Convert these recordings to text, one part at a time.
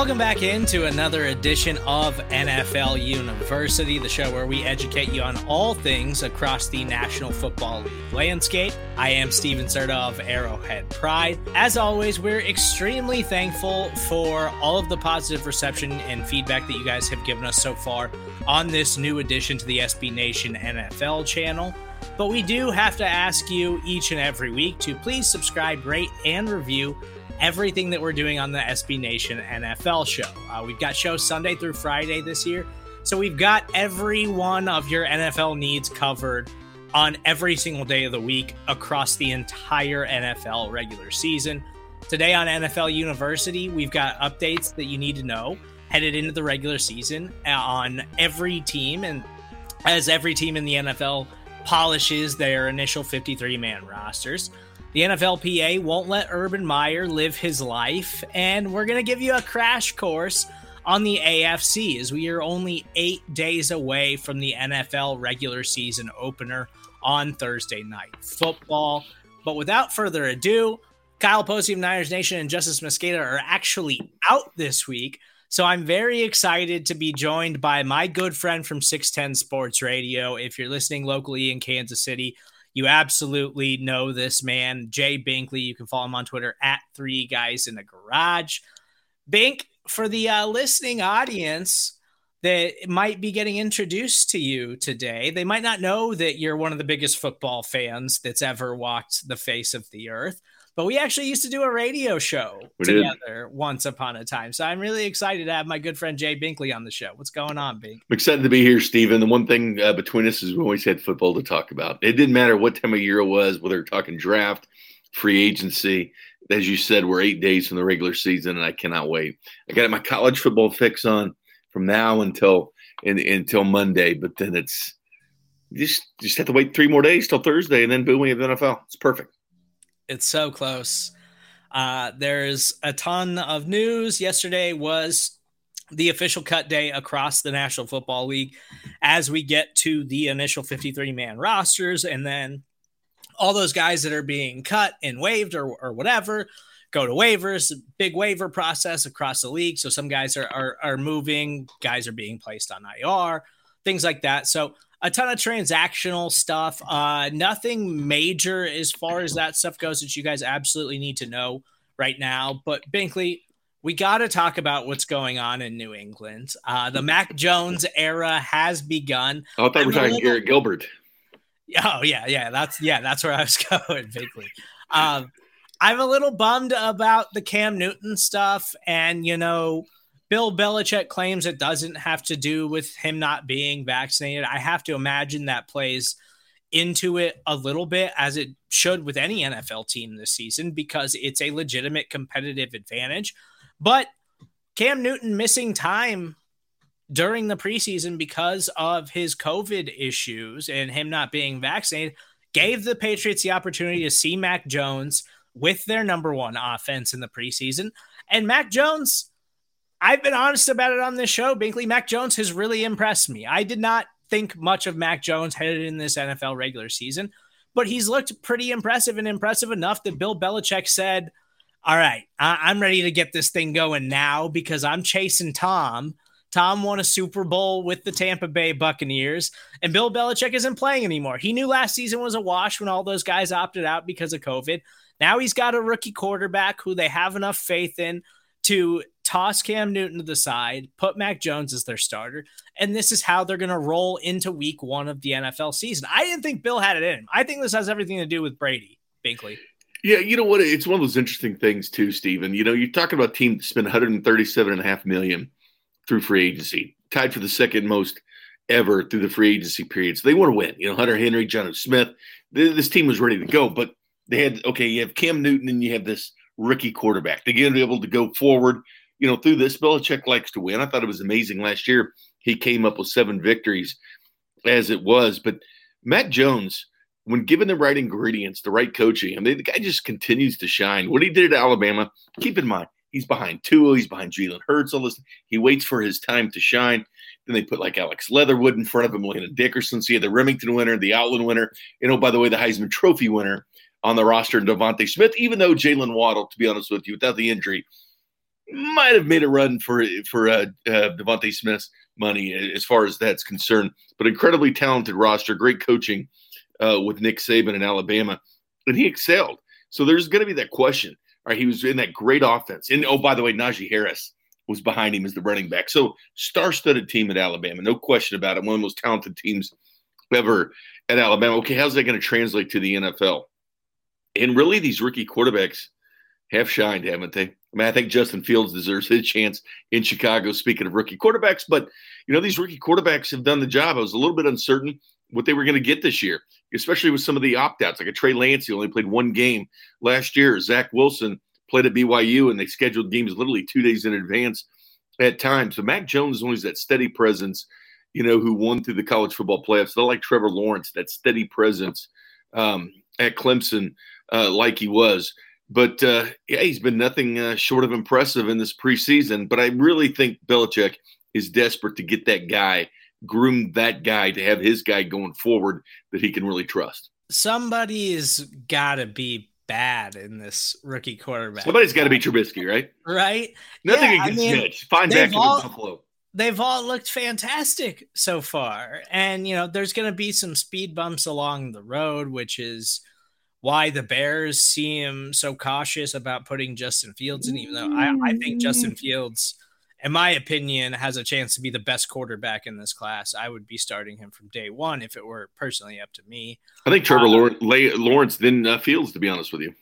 Welcome back into another edition of NFL University, the show where we educate you on all things across the National Football League landscape. I am Stephen Serda of Arrowhead Pride. As always, we're extremely thankful for all of the positive reception and feedback that you guys have given us so far on this new addition to the SB Nation NFL channel. But we do have to ask you each and every week to please subscribe, rate, and review everything that we're doing on the SB Nation NFL show. Uh, we've got shows Sunday through Friday this year. So we've got every one of your NFL needs covered on every single day of the week across the entire NFL regular season. Today on NFL University, we've got updates that you need to know headed into the regular season uh, on every team. And as every team in the NFL polishes their initial 53 man rosters, the NFLPA won't let Urban Meyer live his life, and we're going to give you a crash course on the AFC as we are only eight days away from the NFL regular season opener on Thursday night football. But without further ado, Kyle Posey of Niners Nation and Justice Mosqueda are actually out this week. So I'm very excited to be joined by my good friend from 610 Sports Radio. If you're listening locally in Kansas City, you absolutely know this man, Jay Binkley. You can follow him on Twitter at Three Guys in the Garage. Bink, for the uh, listening audience that might be getting introduced to you today, they might not know that you're one of the biggest football fans that's ever walked the face of the earth but we actually used to do a radio show we together did. once upon a time. So I'm really excited to have my good friend Jay Binkley on the show. What's going on, Bink? I'm excited to be here, Stephen. The one thing uh, between us is we always had football to talk about. It didn't matter what time of year it was, whether we're talking draft, free agency. As you said, we're eight days from the regular season, and I cannot wait. I got my college football fix on from now until in, until Monday, but then it's just just have to wait three more days till Thursday, and then boom, we have the NFL. It's perfect. It's so close. Uh, there's a ton of news. Yesterday was the official cut day across the National Football League as we get to the initial 53 man rosters and then all those guys that are being cut and waived or, or whatever go to waivers, big waiver process across the league. So some guys are, are, are moving, guys are being placed on IR, things like that. So a ton of transactional stuff. Uh, nothing major as far as that stuff goes that you guys absolutely need to know right now. But Binkley, we got to talk about what's going on in New England. Uh, the Mac Jones era has begun. I thought we were talking Garrett Gilbert. Oh yeah, yeah, that's yeah, that's where I was going, Binkley. Um, I'm a little bummed about the Cam Newton stuff, and you know Bill Belichick claims it doesn't have to do with him not being vaccinated. I have to imagine that plays into it a little bit as it should with any NFL team this season because it's a legitimate competitive advantage. But Cam Newton missing time during the preseason because of his COVID issues and him not being vaccinated gave the Patriots the opportunity to see Mac Jones with their number one offense in the preseason. And Mac Jones I've been honest about it on this show. Binkley Mac Jones has really impressed me. I did not think much of Mac Jones headed in this NFL regular season, but he's looked pretty impressive and impressive enough that Bill Belichick said, All right, I- am ready to get this thing going now because I'm chasing Tom. Tom won a Super Bowl with the Tampa Bay Buccaneers, and Bill Belichick isn't playing anymore. He knew last season was a wash when all those guys opted out because of COVID. Now he's got a rookie quarterback who they have enough faith in to toss Cam Newton to the side, put Mac Jones as their starter, and this is how they're going to roll into week one of the NFL season. I didn't think Bill had it in him. I think this has everything to do with Brady, Binkley. Yeah, you know what? It's one of those interesting things too, Stephen. You know, you're talking about a team that spent 137 and a half million through free agency, tied for the second most ever through the free agency period. So they want to win. You know, Hunter Henry, Jonnu Smith, this team was ready to go, but they had okay. You have Cam Newton and you have this rookie quarterback. They're going to be able to go forward. You know, through this, Belichick likes to win. I thought it was amazing last year. He came up with seven victories as it was, but Mac Jones, when given the right ingredients, the right coaching, I mean, the guy just continues to shine. What he did at Alabama, keep in mind, he's behind Tua, he's behind Jalen Hurts, all this. He waits for his time to shine. Then they put like Alex Leatherwood in front of him, Landon Dickerson. So you had the Remington winner, the Outland winner, and oh, by the way, the Heisman Trophy winner on the roster, and DeVonta Smith, even though Jaylen Waddle, to be honest with you, without the injury, might have made a run for for uh, uh, DeVonta Smith's money as far as that's concerned. But incredibly talented roster, great coaching uh, with Nick Saban in Alabama, and he excelled. So there's going to be that question. All right, he was in that great offense, and oh, by the way, Najee Harris was behind him as the running back. So star-studded team at Alabama, no question about it. One of the most talented teams ever at Alabama. Okay, how's that going to translate to the NFL? And really, these rookie quarterbacks have shined, haven't they? I mean, I think Justin Fields deserves his chance in Chicago. Speaking of rookie quarterbacks, but you know, these rookie quarterbacks have done the job. I was a little bit uncertain what they were going to get this year, especially with some of the opt outs. Like a Trey Lance, he only played one game last year. Zach Wilson played at BYU, and they scheduled games literally two days in advance at times. So Mac Jones is always that steady presence, you know, who won through the college football playoffs. They're like Trevor Lawrence, that steady presence um, at Clemson, uh, like he was. But uh, yeah, he's been nothing uh, short of impressive in this preseason. But I really think Belichick is desperate to get that guy, groom that guy to have his guy going forward that he can really trust. Somebody's got to be bad in this rookie quarterback. Somebody's got to be Trubisky, right? Right. Nothing yeah, against I mean, Mitch. Fine back all, Buffalo. They've all looked fantastic so far. And, you know, there's going to be some speed bumps along the road, which is why the Bears seem so cautious about putting Justin Fields in, even though I, I think Justin Fields, in my opinion, has a chance to be the best quarterback in this class. I would be starting him from day one if it were personally up to me. I think Trevor Lawrence, Lawrence then uh, Fields, to be honest with you.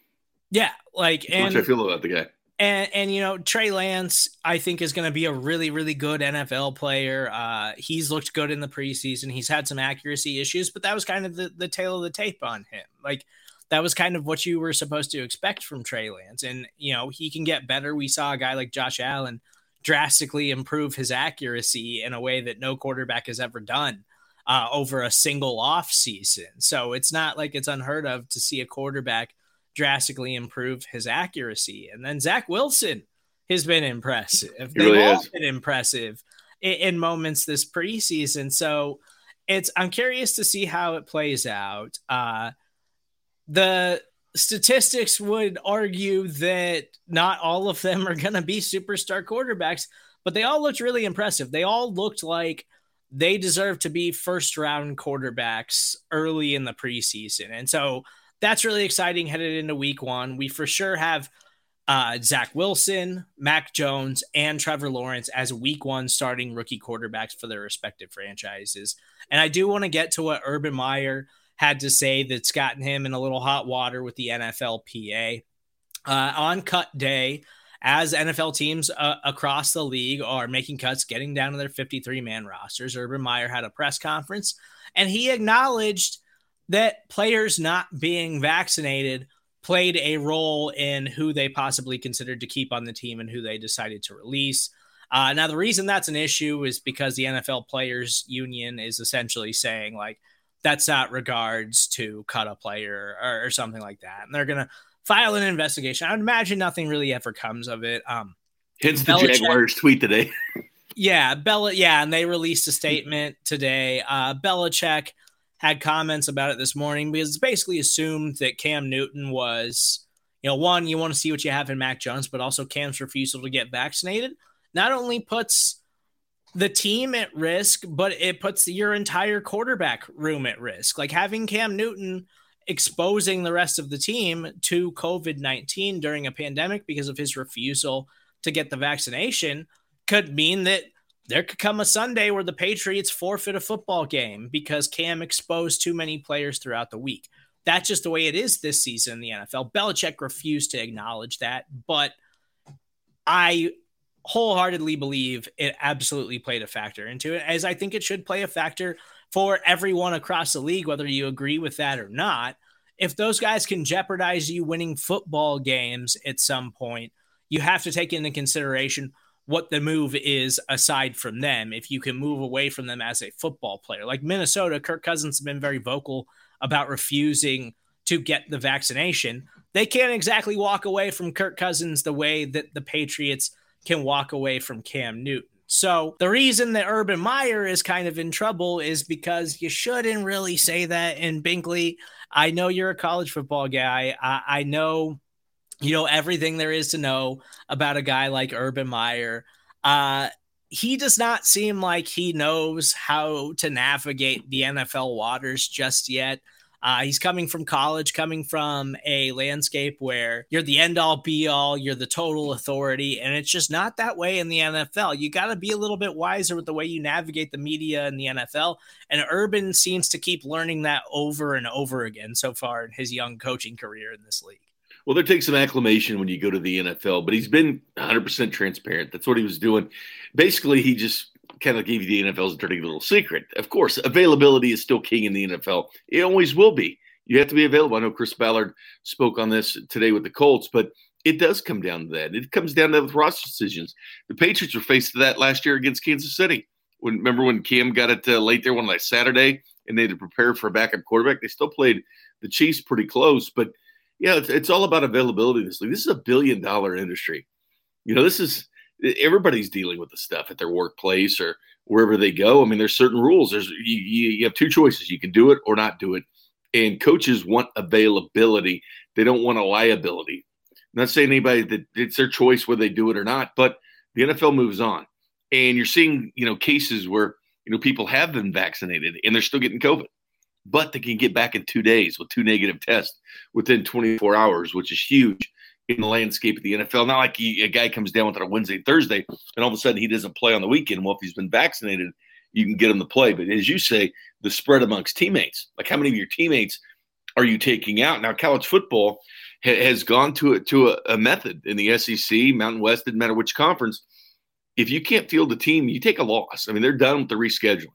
Yeah, like and I feel about the guy. And and you know Trey Lance, I think is going to be a really really good NFL player. Uh, he's looked good in the preseason. He's had some accuracy issues, but that was kind of the the tail of the tape on him. Like that was kind of what you were supposed to expect from Trey Lance. And, you know, he can get better. We saw a guy like Josh Allen drastically improve his accuracy in a way that no quarterback has ever done uh, over a single off season. So it's not like it's unheard of to see a quarterback drastically improve his accuracy. And then Zach Wilson has been impressive. They've really all is. been impressive in, in moments this preseason. So it's I'm curious to see how it plays out. Uh, the statistics would argue that not all of them are going to be superstar quarterbacks, but they all looked really impressive. They all looked like they deserve to be first round quarterbacks early in the preseason. And so that's really exciting headed into week one. We for sure have uh, Zach Wilson, Mac Jones, and Trevor Lawrence as week one starting rookie quarterbacks for their respective franchises. And I do want to get to what Urban Meyer had to say that's gotten him in a little hot water with the NFLPA. Uh, on cut day, as NFL teams uh, across the league are making cuts, getting down to their 53 man rosters, Urban Meyer had a press conference and he acknowledged that players not being vaccinated played a role in who they possibly considered to keep on the team and who they decided to release. Uh, now, the reason that's an issue is because the NFL Players Union is essentially saying, like, that's not regards to cut a player or, or something like that. And they're going to file an investigation. I'd imagine nothing really ever comes of it. Um, Hence the Jaguars tweet today. yeah, Bella. Yeah, and they released a statement today. Uh, Belichick had comments about it this morning because it's basically assumed that Cam Newton was, you know, one, you want to see what you have in Mac Jones, but also Cam's refusal to get vaccinated not only puts the team at risk, but it puts your entire quarterback room at risk. Like having Cam Newton exposing the rest of the team to COVID 19 during a pandemic because of his refusal to get the vaccination could mean that there could come a Sunday where the Patriots forfeit a football game because Cam exposed too many players throughout the week. That's just the way it is this season in the NFL. Belichick refused to acknowledge that, but I wholeheartedly believe it absolutely played a factor into it, as I think it should play a factor for everyone across the league, whether you agree with that or not. If those guys can jeopardize you winning football games at some point, you have to take into consideration what the move is aside from them. If you can move away from them as a football player, like Minnesota, Kirk Cousins has been very vocal about refusing to get the vaccination. They can't exactly walk away from Kirk Cousins the way that the Patriots can walk away from Cam Newton. So the reason that Urban Meyer is kind of in trouble is because you shouldn't really say that And Binkley. I know you're a college football guy. I, I know you know everything there is to know about a guy like Urban Meyer. Uh, he does not seem like he knows how to navigate the NFL waters just yet. Uh, he's coming from college, coming from a landscape where you're the end all be all, you're the total authority, and it's just not that way in the NFL. You got to be a little bit wiser with the way you navigate the media in the NFL. And Urban seems to keep learning that over and over again so far in his young coaching career in this league. Well, there takes some acclimation when you go to the NFL, but he's been 100% transparent. That's what he was doing. Basically, he just of gave you the NFL's dirty little secret. Of course, availability is still king in the NFL. It always will be. You have to be available. I know Chris Ballard spoke on this today with the Colts, but it does come down to that. It comes down to the roster decisions. The Patriots were faced with that last year against Kansas City. When remember when Cam got it uh, late there one last Saturday, and they had to prepare for a backup quarterback. They still played the Chiefs pretty close, but yeah, it's, it's all about availability. This league. This is a billion dollar industry. You know, this is everybody's dealing with the stuff at their workplace or wherever they go. I mean, there's certain rules. There's you, you have two choices: you can do it or not do it. And coaches want availability; they don't want a liability. I'm not saying anybody that it's their choice whether they do it or not, but the NFL moves on, and you're seeing you know cases where you know people have been vaccinated and they're still getting COVID, but they can get back in two days with two negative tests within 24 hours, which is huge in the landscape of the NFL. Not like he, a guy comes down with it on Wednesday, Thursday, and all of a sudden he doesn't play on the weekend. Well, if he's been vaccinated, you can get him to play. But as you say, the spread amongst teammates, like how many of your teammates are you taking out? Now, college football ha- has gone to a, to a, a, method in the SEC, Mountain West, didn't matter which conference. If you can't field a team, you take a loss. I mean, they're done with the rescheduling.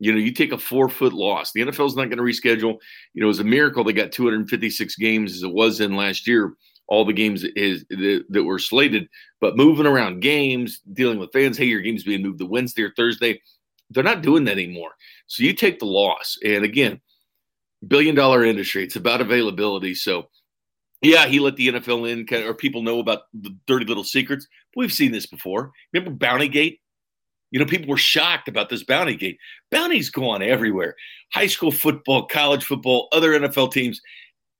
You know, you take a four foot loss. The NFL's not going to reschedule. You know, it was a miracle they got 256 games as it was in last year all the games is that, were slated, but moving around games, dealing with fans. Hey, your game's being moved to Wednesday or Thursday. They're not doing that anymore. So you take the loss. And again, billion dollar industry. It's about availability. So yeah, he let the NFL in, or people know about the dirty little secrets. We've seen this before. Remember Bounty Gate? You know, people were shocked about this Bounty Gate. Bounty's gone everywhere. High school football, college football, other NFL teams.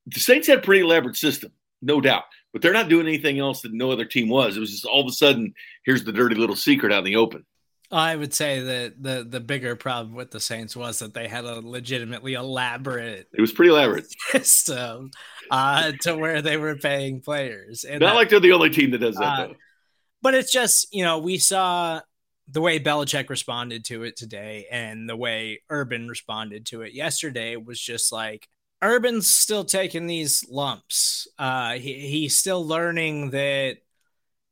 The Saints had a pretty elaborate system no doubt. But they're not doing anything else that no other team was. It was just all of a sudden, here's the dirty little secret out in the open. I would say that the the bigger problem with the Saints was that they had a legitimately elaborate. It was pretty elaborate system uh, to where they were paying players, and not that, like they're the only team that does that. Uh, though. But it's just you know we saw the way Belichick responded to it today, and the way Urban responded to it yesterday was just like Urban's still taking these lumps. Uh, he, he's still learning that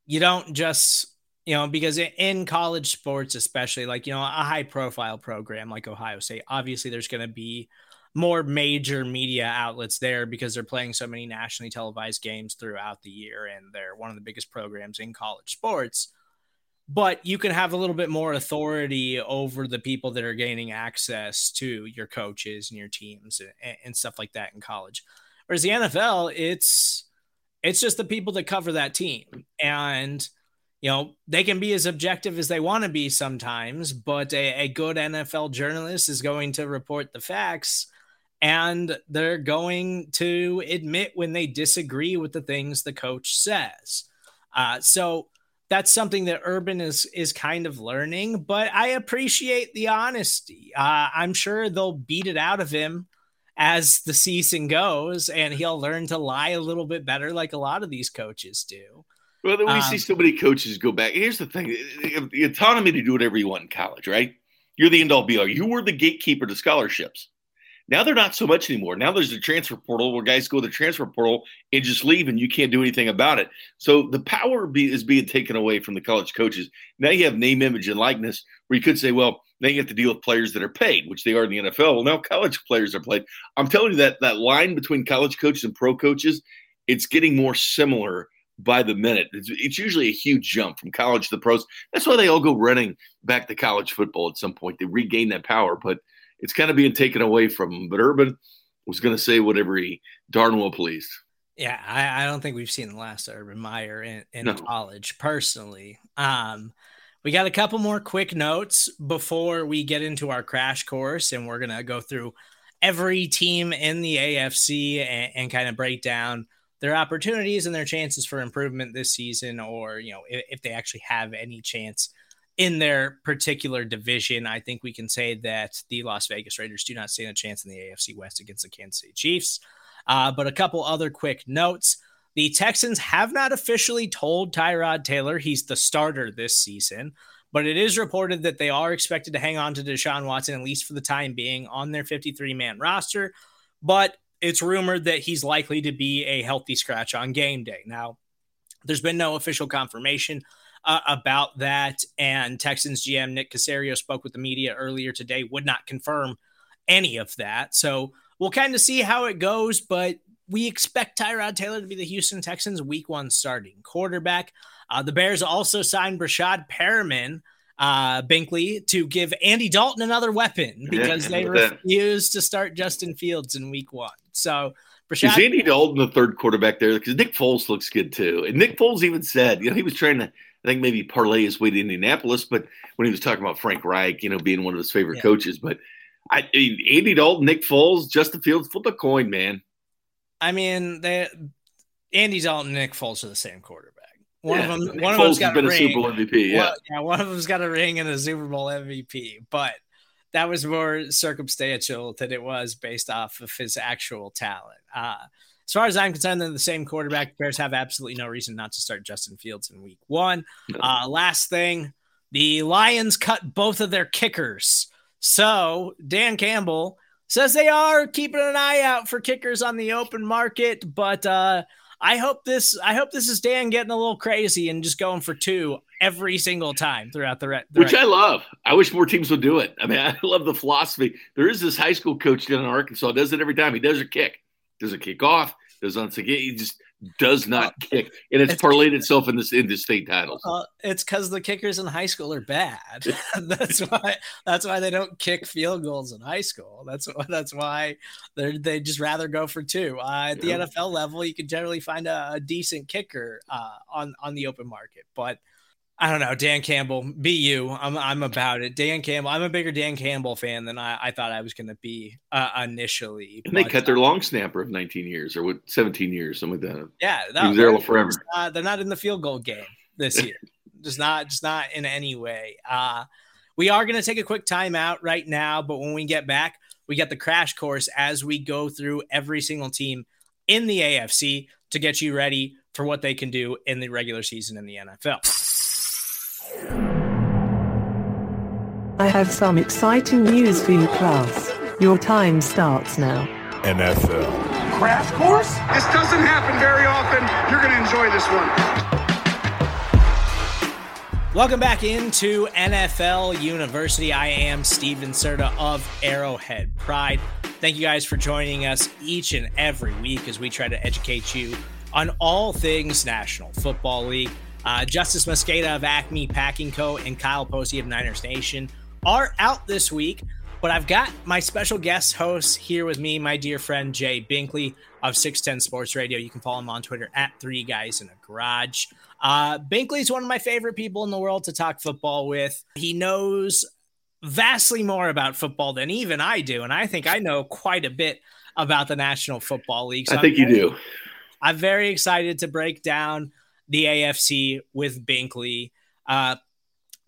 you don't just, you know, because in college sports, especially like, you know, a high profile program like Ohio State, obviously there's going to be more major media outlets there because they're playing so many nationally televised games throughout the year and they're one of the biggest programs in college sports but you can have a little bit more authority over the people that are gaining access to your coaches and your teams and, and, stuff like that in college. Whereas the NFL, it's it's just the people that cover that team, and you know they can be as objective as they want to be sometimes, but a, a good NFL journalist is going to report the facts. And they're going to admit when they disagree with the things the coach says. Uh, so that's something that Urban is is kind of learning, but I appreciate the honesty. Uh, I'm sure they'll beat it out of him as the season goes, and he'll learn to lie a little bit better, like a lot of these coaches do. Well, then we um, see so many coaches go back. Here's the thing: the autonomy to do whatever you want in college, right? You're the end all be all. You were the gatekeeper to scholarships. Now they're not so much anymore. Now there's a transfer portal where guys go to the transfer portal and just leave, and you can't do anything about it. So the power be, is being taken away from the college coaches. Now you have name, image, and likeness where you could say, well, now you have to deal with players that are paid, which they are in the NFL. Well, now college players are paid. I'm telling you that that line between college coaches and pro coaches, it's getting more similar by the minute. It's, it's, usually a huge jump from college to the pros. That's why they all go running back to college football at some point. They regain that power, but it's kind of being taken away from them. But Urban was going to say whatever he darn well pleased. Yeah, I, I, don't think we've seen the last Urban Meyer in, in no. college personally. Um, we got a couple more quick notes before we get into our crash course, and we're going to go through every team in the AFC and, and kind of break down their opportunities and their chances for improvement this season, or you know, if, if, they actually have any chance in their particular division. I think we can say that the Las Vegas Raiders do not stand a chance in the AFC West against the Kansas City Chiefs. Uh, but a couple other quick notes. The Texans have not officially told Tyrod Taylor he's the starter this season, but it is reported that they are expected to hang on to Deshaun Watson, at least for the time being, on their 53 man roster. But it's rumored that he's likely to be a healthy scratch on game day. Now, there's been no official confirmation uh, about that, and Texans GM Nick Caserio spoke with the media earlier today, would not confirm any of that. So we'll kind of see how it goes, but we expect Tyrod Taylor to be the Houston Texans week one starting quarterback. Uh, the Bears also signed Breshad Perriman uh, Binkley to give Andy Dalton another weapon because yeah, they refused to start Justin Fields in week one. So, Breshad- is Andy Dalton the third quarterback there? Because Nick Foles looks good too. And Nick Foles even said, you know, he was trying to, I think maybe parlay his way to Indianapolis, but when he was talking about Frank Reich, you know, being one of his favorite yeah. coaches. But I, I mean, Andy Dalton, Nick Foles, Justin Fields, flip a coin, man. I mean, they, Andy Dalton, Nick Foles are the same quarterback. One yeah, of them, one of them's got a, ring. Super Bowl MVP. Yeah, yeah, one of them's got a ring and a Super Bowl MVP, but that was more circumstantial than it was based off of his actual talent. Uh, as far as I'm concerned, they're the same quarterback. The Bears have absolutely no reason not to start Justin Fields in Week One. Uh, last thing, the Lions cut both of their kickers, so Dan Campbell says they are keeping an eye out for kickers on the open market, but. Uh, I hope this. I hope this is Dan getting a little crazy and just going for two every single time throughout the, re- the which I love. I wish more teams would do it. I mean, I love the philosophy. There is this high school coach down in Arkansas does it every time. He does a kick, does a kick off, does on he just does not uh, kick, and it's, it's parlayed itself in this into state titles. Uh, it's because the kickers in high school are bad. that's why. That's why they don't kick field goals in high school. That's why. That's why they they just rather go for two. Uh, at the. NFL level, you can generally find a, a decent kicker uh, on on the open market, but I don't know. Dan Campbell, be you. I'm, I'm about it. Dan Campbell. I'm a bigger Dan Campbell fan than I, I thought I was going to be uh, initially. And they cut their long snapper of 19 years or what, 17 years, something like that. Yeah, that, he was there forever. Not, they're not in the field goal game this year. just not, just not in any way. Uh, we are going to take a quick timeout right now, but when we get back, we get the crash course as we go through every single team in the AFC to get you ready for what they can do in the regular season in the NFL. I have some exciting news for you, class. Your time starts now. NFL. Crash course? This doesn't happen very often. You're going to enjoy this one. Welcome back into NFL University. I am Stephen Serda of Arrowhead Pride. Thank you guys for joining us each and every week as we try to educate you on all things National Football League. Uh, Justice Mosqueda of Acme Packing Co. and Kyle Posey of Niners Nation are out this week, but I've got my special guest host here with me, my dear friend Jay Binkley of 610 Sports Radio. You can follow him on Twitter at Three Guys in a Garage. Uh, Binkley is one of my favorite people in the world to talk football with. He knows vastly more about football than even I do, and I think I know quite a bit about the National Football League. So I think I'm you do. I'm very excited to break down the AFC with Binkley. Uh,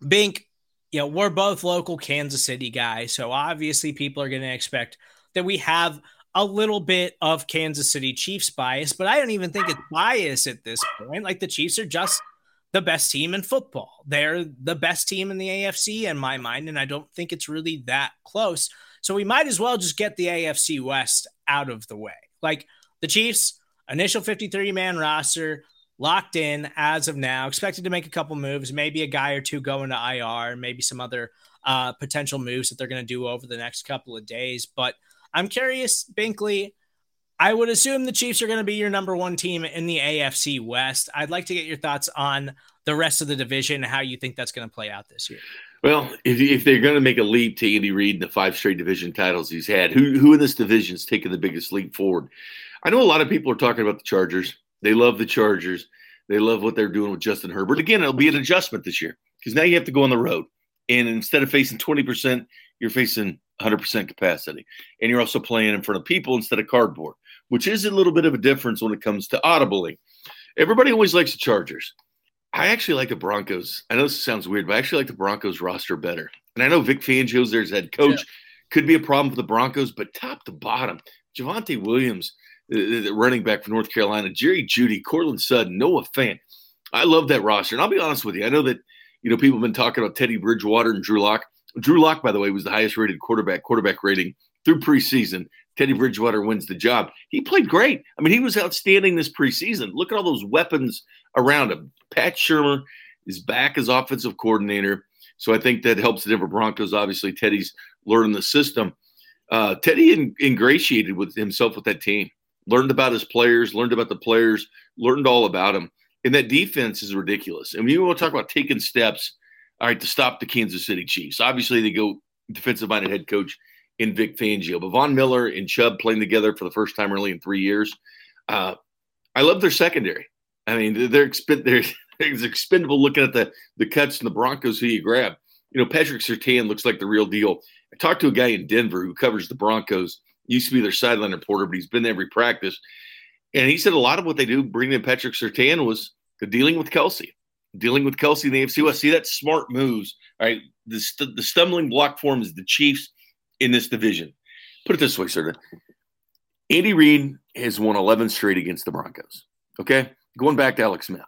Bink, you know, we're both local Kansas City guys. So obviously people are going to expect that we have a little bit of Kansas City Chiefs bias, but I don't even think it's bias at this point. Like the Chiefs are just the best team in football. They're the best team in the AFC in my mind. And I don't think it's really that close So we might as well just get the AFC West out of the way. Like the Chiefs, initial 53 man roster, locked in as of now, expected to make a couple moves, maybe a guy or two going to IR, maybe some other uh, potential moves that they're going to do over the next couple of days. But I'm curious, Binkley. I would assume the Chiefs are going to be your number one team in the AFC West. I'd like to get your thoughts on the rest of the division, how you think that's going to play out this year. Well, if, if they're going to make a leap to Andy Reid and the five straight division titles he's had, who who in this division is taking the biggest leap forward? I know a lot of people are talking about the Chargers. They love the Chargers. They love what they're doing with Justin Herbert. Again, it'll be an adjustment this year because now you have to go on the road. And instead of facing 20%, you're facing 100% capacity. And you're also playing in front of people instead of cardboard, which is a little bit of a difference when it comes to audibly. Everybody always likes the Chargers. I actually like the Broncos. I know this sounds weird, but I actually like the Broncos roster better. And I know Vic Fangio's their head coach. Yeah. Could be a problem for the Broncos, but top to bottom, Javonte Williams, the running back for North Carolina, Jerry Jeudy, Courtland Sutton, Noah Fant. I love that roster. And I'll be honest with you. I know that, you know, people have been talking about Teddy Bridgewater and Drew Lock. Drew Lock, by the way, was the highest rated quarterback, quarterback rating through preseason. Teddy Bridgewater wins the job. He played great. I mean, he was outstanding this preseason. Look at all those weapons around him. Pat Shurmur is back as offensive coordinator. So I think that helps the Denver Broncos. Obviously, Teddy's learning the system. Uh, Teddy in, ingratiated with himself with that team, learned about his players, learned about the players, learned all about them. And that defense is ridiculous. And we want to talk about taking steps, all right, to stop the Kansas City Chiefs. Obviously, they go defensive minded head coach in Vic Fangio. But Von Miller and Chubb playing together for the first time really in three years. Uh, I love their secondary. I mean, they're, they're, it's expendable looking at the, the cuts and the Broncos who you grab. You know, Patrick Surtain looks like the real deal. I talked to a guy in Denver who covers the Broncos. Used to be their sideline reporter, but he's been to every practice. And he said a lot of what they do, bringing in Patrick Surtain, was dealing with Kelce, dealing with Kelce in the AFC West. See, that's smart moves. All right. The, st- the stumbling block for him is the Chiefs in this division. Put it this way, sir. Andy Reid has won 11 straight against the Broncos. Okay. Going back to Alex Smith.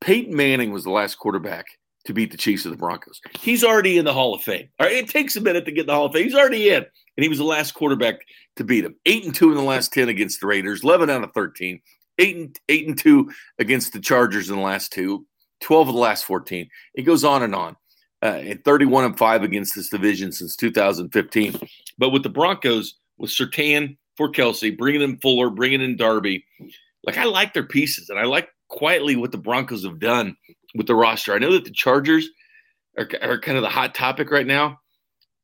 Peyton Manning was the last quarterback to beat the Chiefs of the Broncos. He's already in the Hall of Fame. All right, it takes a minute to get in the Hall of Fame. He's already in, and he was the last quarterback to beat him. Eight and two in the last ten against the Raiders. Eleven out of thirteen. Eight and eight and two against the Chargers in the last two. Twelve of the last fourteen. It goes on and on uh, and 31 and 5 against this division since 2015. But with the Broncos, with Surtain for Kelce, bringing in Fuller, bringing in Darby, like I like their pieces, and I like quietly what the Broncos have done with the roster. I know that the Chargers are, are kind of the hot topic right now,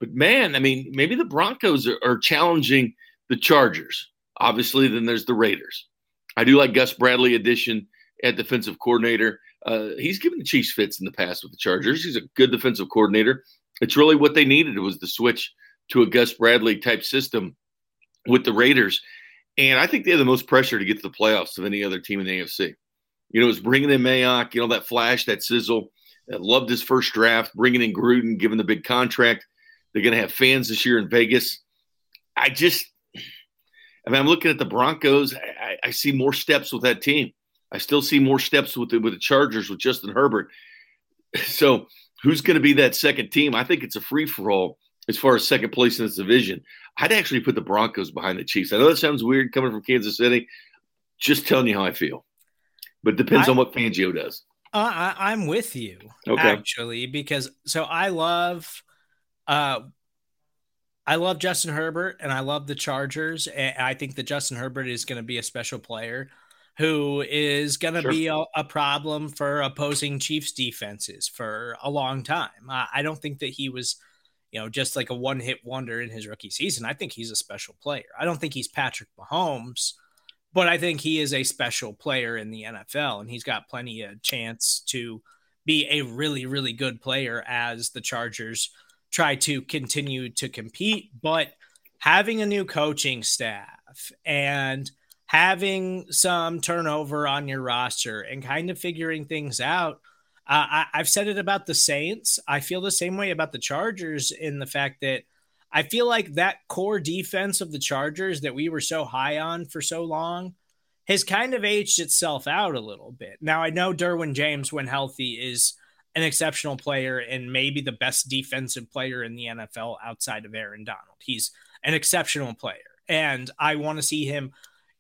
but man, I mean, maybe the Broncos are, are challenging the Chargers. Obviously, then there's the Raiders. I do like Gus Bradley addition at defensive coordinator. Uh, he's given the Chiefs fits in the past with the Chargers. He's a good defensive coordinator. It's really what they needed was the switch to a Gus Bradley type system with the Raiders. And I think they have the most pressure to get to the playoffs of any other team in the AFC. You know, it's bringing in Mayock, you know, that flash, that sizzle. I loved his first draft, bringing in Gruden, giving the big contract. They're going to have fans this year in Vegas. I just, I mean, I'm looking at the Broncos. I, I see more steps with that team. I still see more steps with the, with the Chargers with Justin Herbert. So who's going to be that second team? I think it's a free for all as far as second place in this division. I'd actually put the Broncos behind the Chiefs. I know that sounds weird coming from Kansas City. Just telling you how I feel, but depends I, on what Fangio does. Uh, I, am with you okay. actually because so I love, uh, I love Justin Herbert and I love the Chargers. And I think that Justin Herbert is going to be a special player who is going to sure. be a, a, problem for opposing Chiefs defenses for a long time. I, I don't think that he was, you know, just like a one hit wonder in his rookie season. I think he's a special player. I don't think he's Patrick Mahomes, but I think he is a special player in the NFL and he's got plenty of chance to be a really, really good player as the Chargers try to continue to compete. But having a new coaching staff and – having some turnover on your roster and kind of figuring things out. Uh, I, I've said it about the Saints. I feel the same way about the Chargers in the fact that I feel like that core defense of the Chargers that we were so high on for so long has kind of aged itself out a little bit. Now, I know Derwin James, when healthy, is an exceptional player and maybe the best defensive player in the NFL outside of Aaron Donald. He's an exceptional player. And I want to see him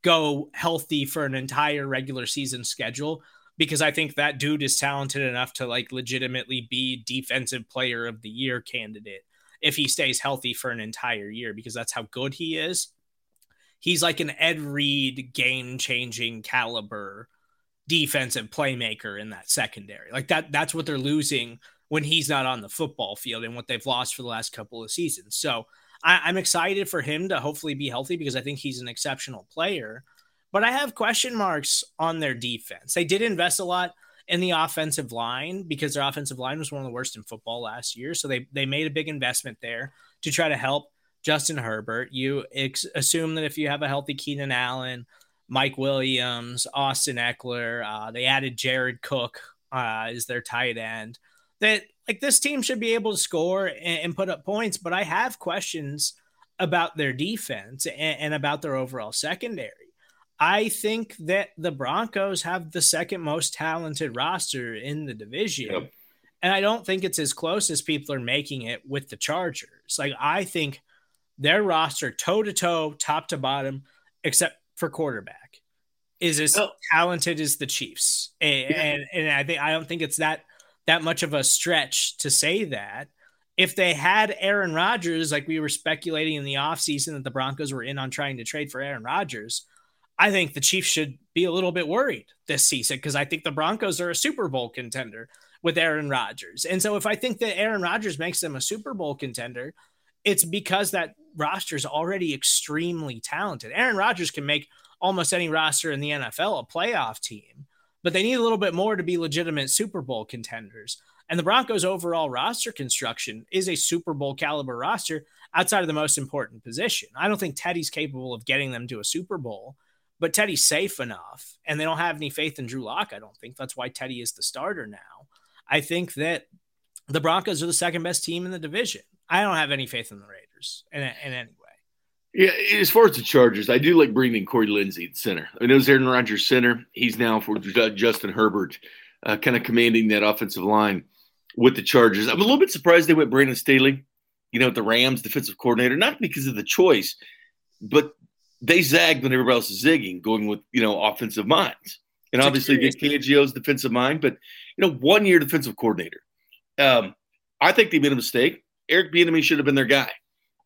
go healthy for an entire regular season schedule because I think that dude is talented enough to like legitimately be defensive player of the year candidate if he stays healthy for an entire year because that's how good he is. He's like an Ed Reed game changing caliber defensive playmaker in that secondary. Like that that's what they're losing when he's not on the football field and what they've lost for the last couple of seasons. So I, am excited for him to hopefully be healthy because I think he's an exceptional player. But I have question marks on their defense. They did invest a lot in the offensive line because their offensive line was one of the worst in football last year. So they they made a big investment there to try to help Justin Herbert. You ex- assume that if you have a healthy Keenan Allen, Mike Williams, Austin Ekeler. Uh, they added Jared Cook uh, as their tight end. That like this team should be able to score and, and put up points, but I have questions about their defense and, and about their overall secondary. I think that the Broncos have the second most talented roster in the division. Yep. And I don't think it's as close as people are making it with the Chargers. Like, I think their roster, toe to toe, top to bottom, except for quarterback is as oh. talented as the Chiefs. And, yeah. and, and I think I don't think it's that that much of a stretch to say that. If they had Aaron Rodgers, like we were speculating in the offseason that the Broncos were in on trying to trade for Aaron Rodgers, I think the Chiefs should be a little bit worried this season because I think the Broncos are a Super Bowl contender with Aaron Rodgers. And so if I think that Aaron Rodgers makes them a Super Bowl contender, it's because that roster is already extremely talented. Aaron Rodgers can make almost any roster in the NFL a playoff team, but they need a little bit more to be legitimate Super Bowl contenders. And the Broncos' overall roster construction is a Super Bowl caliber roster outside of the most important position. I don't think Teddy's capable of getting them to a Super Bowl, but Teddy's safe enough. And they don't have any faith in Drew Lock, I don't think. That's why Teddy is the starter now. I think that the Broncos are the second best team in the division. I don't have any faith in the Raiders in, in any way. Yeah, as far as the Chargers, I do like bringing Corey Linsley at center. I know Aaron Rodgers center. He's now for Justin Herbert, uh, kind of commanding that offensive line with the Chargers. I'm a little bit surprised they went Brandon Staley, you know, the Rams defensive coordinator, not because of the choice, but they zagged when everybody else is zigging, going with, you know, offensive minds. And it's obviously, Vic Fangio's defensive mind, but, you know, one year defensive coordinator. Um, I think they made a mistake. Eric Bieniemy should have been their guy.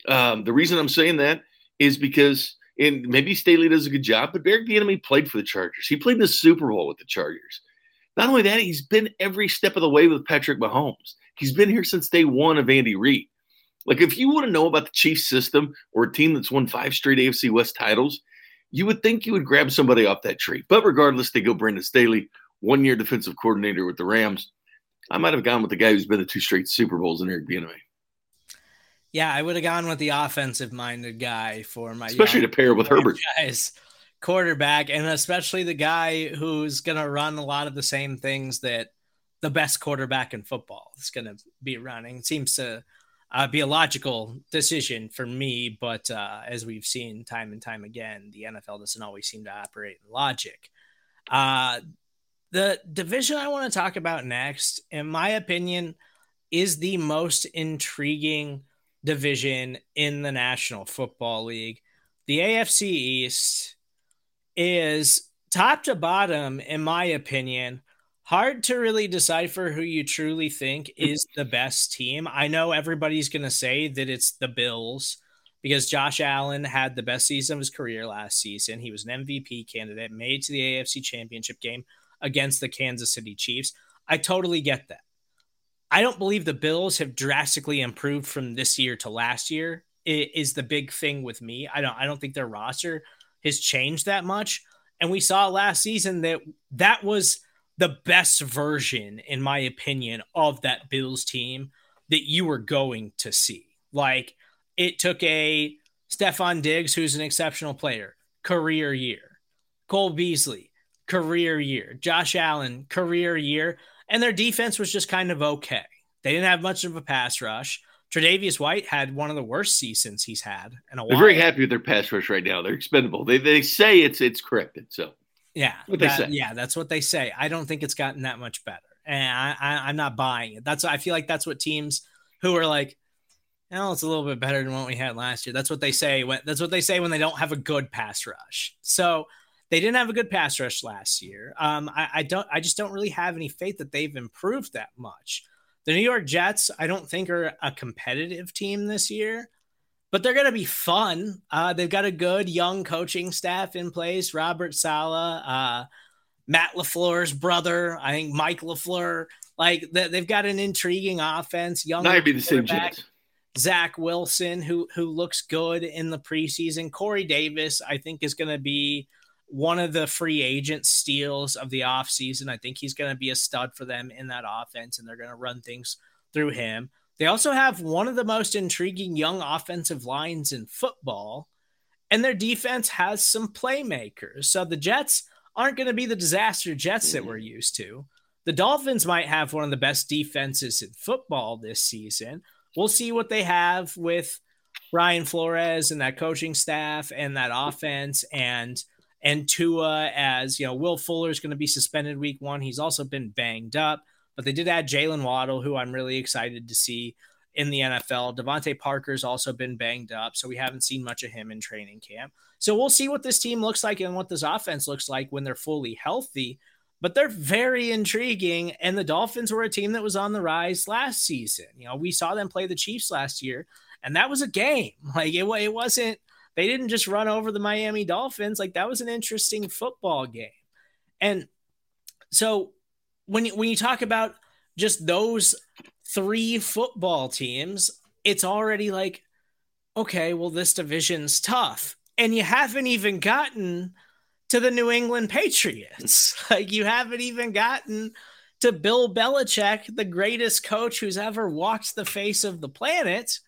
Um, the reason I'm saying that is because, and maybe Staley does a good job, but Eric Bieniemy played for the Chargers. He played in the Super Bowl with the Chargers. Not only that, he's been every step of the way with Patrick Mahomes. He's been here since day one of Andy Reid. Like, if you want to know about the Chiefs system or a team that's won five straight AFC West titles, you would think you would grab somebody off that tree. But regardless, they go Brandon Staley, one year defensive coordinator with the Rams. I might have gone with the guy who's been to two straight Super Bowls in Eric Bieniemy. Yeah, I would have gone with the offensive minded guy for my especially to pair with Herbert guys quarterback, and especially the guy who's going to run a lot of the same things that the best quarterback in football is going to be running. It seems to uh, be a logical decision for me, but uh, as we've seen time and time again, the NFL doesn't always seem to operate in logic. Uh, the division I want to talk about next, in my opinion, is the most intriguing division in the National Football League. The AFC East is top to bottom, in my opinion, hard to really decipher who you truly think is the best team. I know everybody's going to say that it's the Bills because Josh Allen had the best season of his career last season. He was an MVP candidate, made to the AFC Championship game against the Kansas City Chiefs. I totally get that. I don't believe the Bills have drastically improved from this year to last year. It is the big thing with me. I don't I don't think their roster has changed that much. And we saw last season that that was the best version, in my opinion, of that Bills team that you were going to see. Like it took a Stefon Diggs, who's an exceptional player, career year. Cole Beasley, career year. Josh Allen, career year and their defense was just kind of okay. They didn't have much of a pass rush. Tre'Davious White had one of the worst seasons he's had in a while. They're very happy with their pass rush right now. They're expendable. They, they say it's it's corrected. So yeah, that, yeah, that's what they say. I don't think it's gotten that much better. and I, I, am not buying it. That's I feel like that's what teams who are like, oh, it's a little bit better than what we had last year. That's what they say when that's what they say when they don't have a good pass rush. So they didn't have a good pass rush last year. Um, I, I don't, I just don't really have any faith that they've improved that much. The New York Jets, I don't think are a competitive team this year, but they're going to be fun. Uh, they've got a good young coaching staff in place. Robert Saleh, uh, Matt LaFleur's brother, I think Mike LaFleur. Like they've got an intriguing offense. Young, might be the same Jets. Zach Wilson, who who looks good in the preseason. Corey Davis, I think, is going to be one of the free agent steals of the offseason. I think he's going to be a stud for them in that offense, and they're going to run things through him. They also have one of the most intriguing young offensive lines in football, and their defense has some playmakers. So the Jets aren't going to be the disaster Jets that we're mm-hmm. used to. The Dolphins might have one of the best defenses in football this season. We'll see what they have with Brian Flores and that coaching staff and that offense and – and Tua as you know, Will Fuller is going to be suspended week one. He's also been banged up, but they did add Jaylen Waddle, who I'm really excited to see in the NFL. DeVante Parker's also been banged up, so we haven't seen much of him in training camp. So we'll see what this team looks like and what this offense looks like when they're fully healthy. But they're very intriguing, and the Dolphins were a team that was on the rise last season. You know, we saw them play the Chiefs last year, and that was a game. Like it, it wasn't they didn't just run over the Miami Dolphins. Like that was an interesting football game. And so when you, when you talk about just those three football teams, it's already like, okay, well, this division's tough. And you haven't even gotten to the New England Patriots. Like you haven't even gotten to Bill Belichick, the greatest coach who's ever walked the face of the planet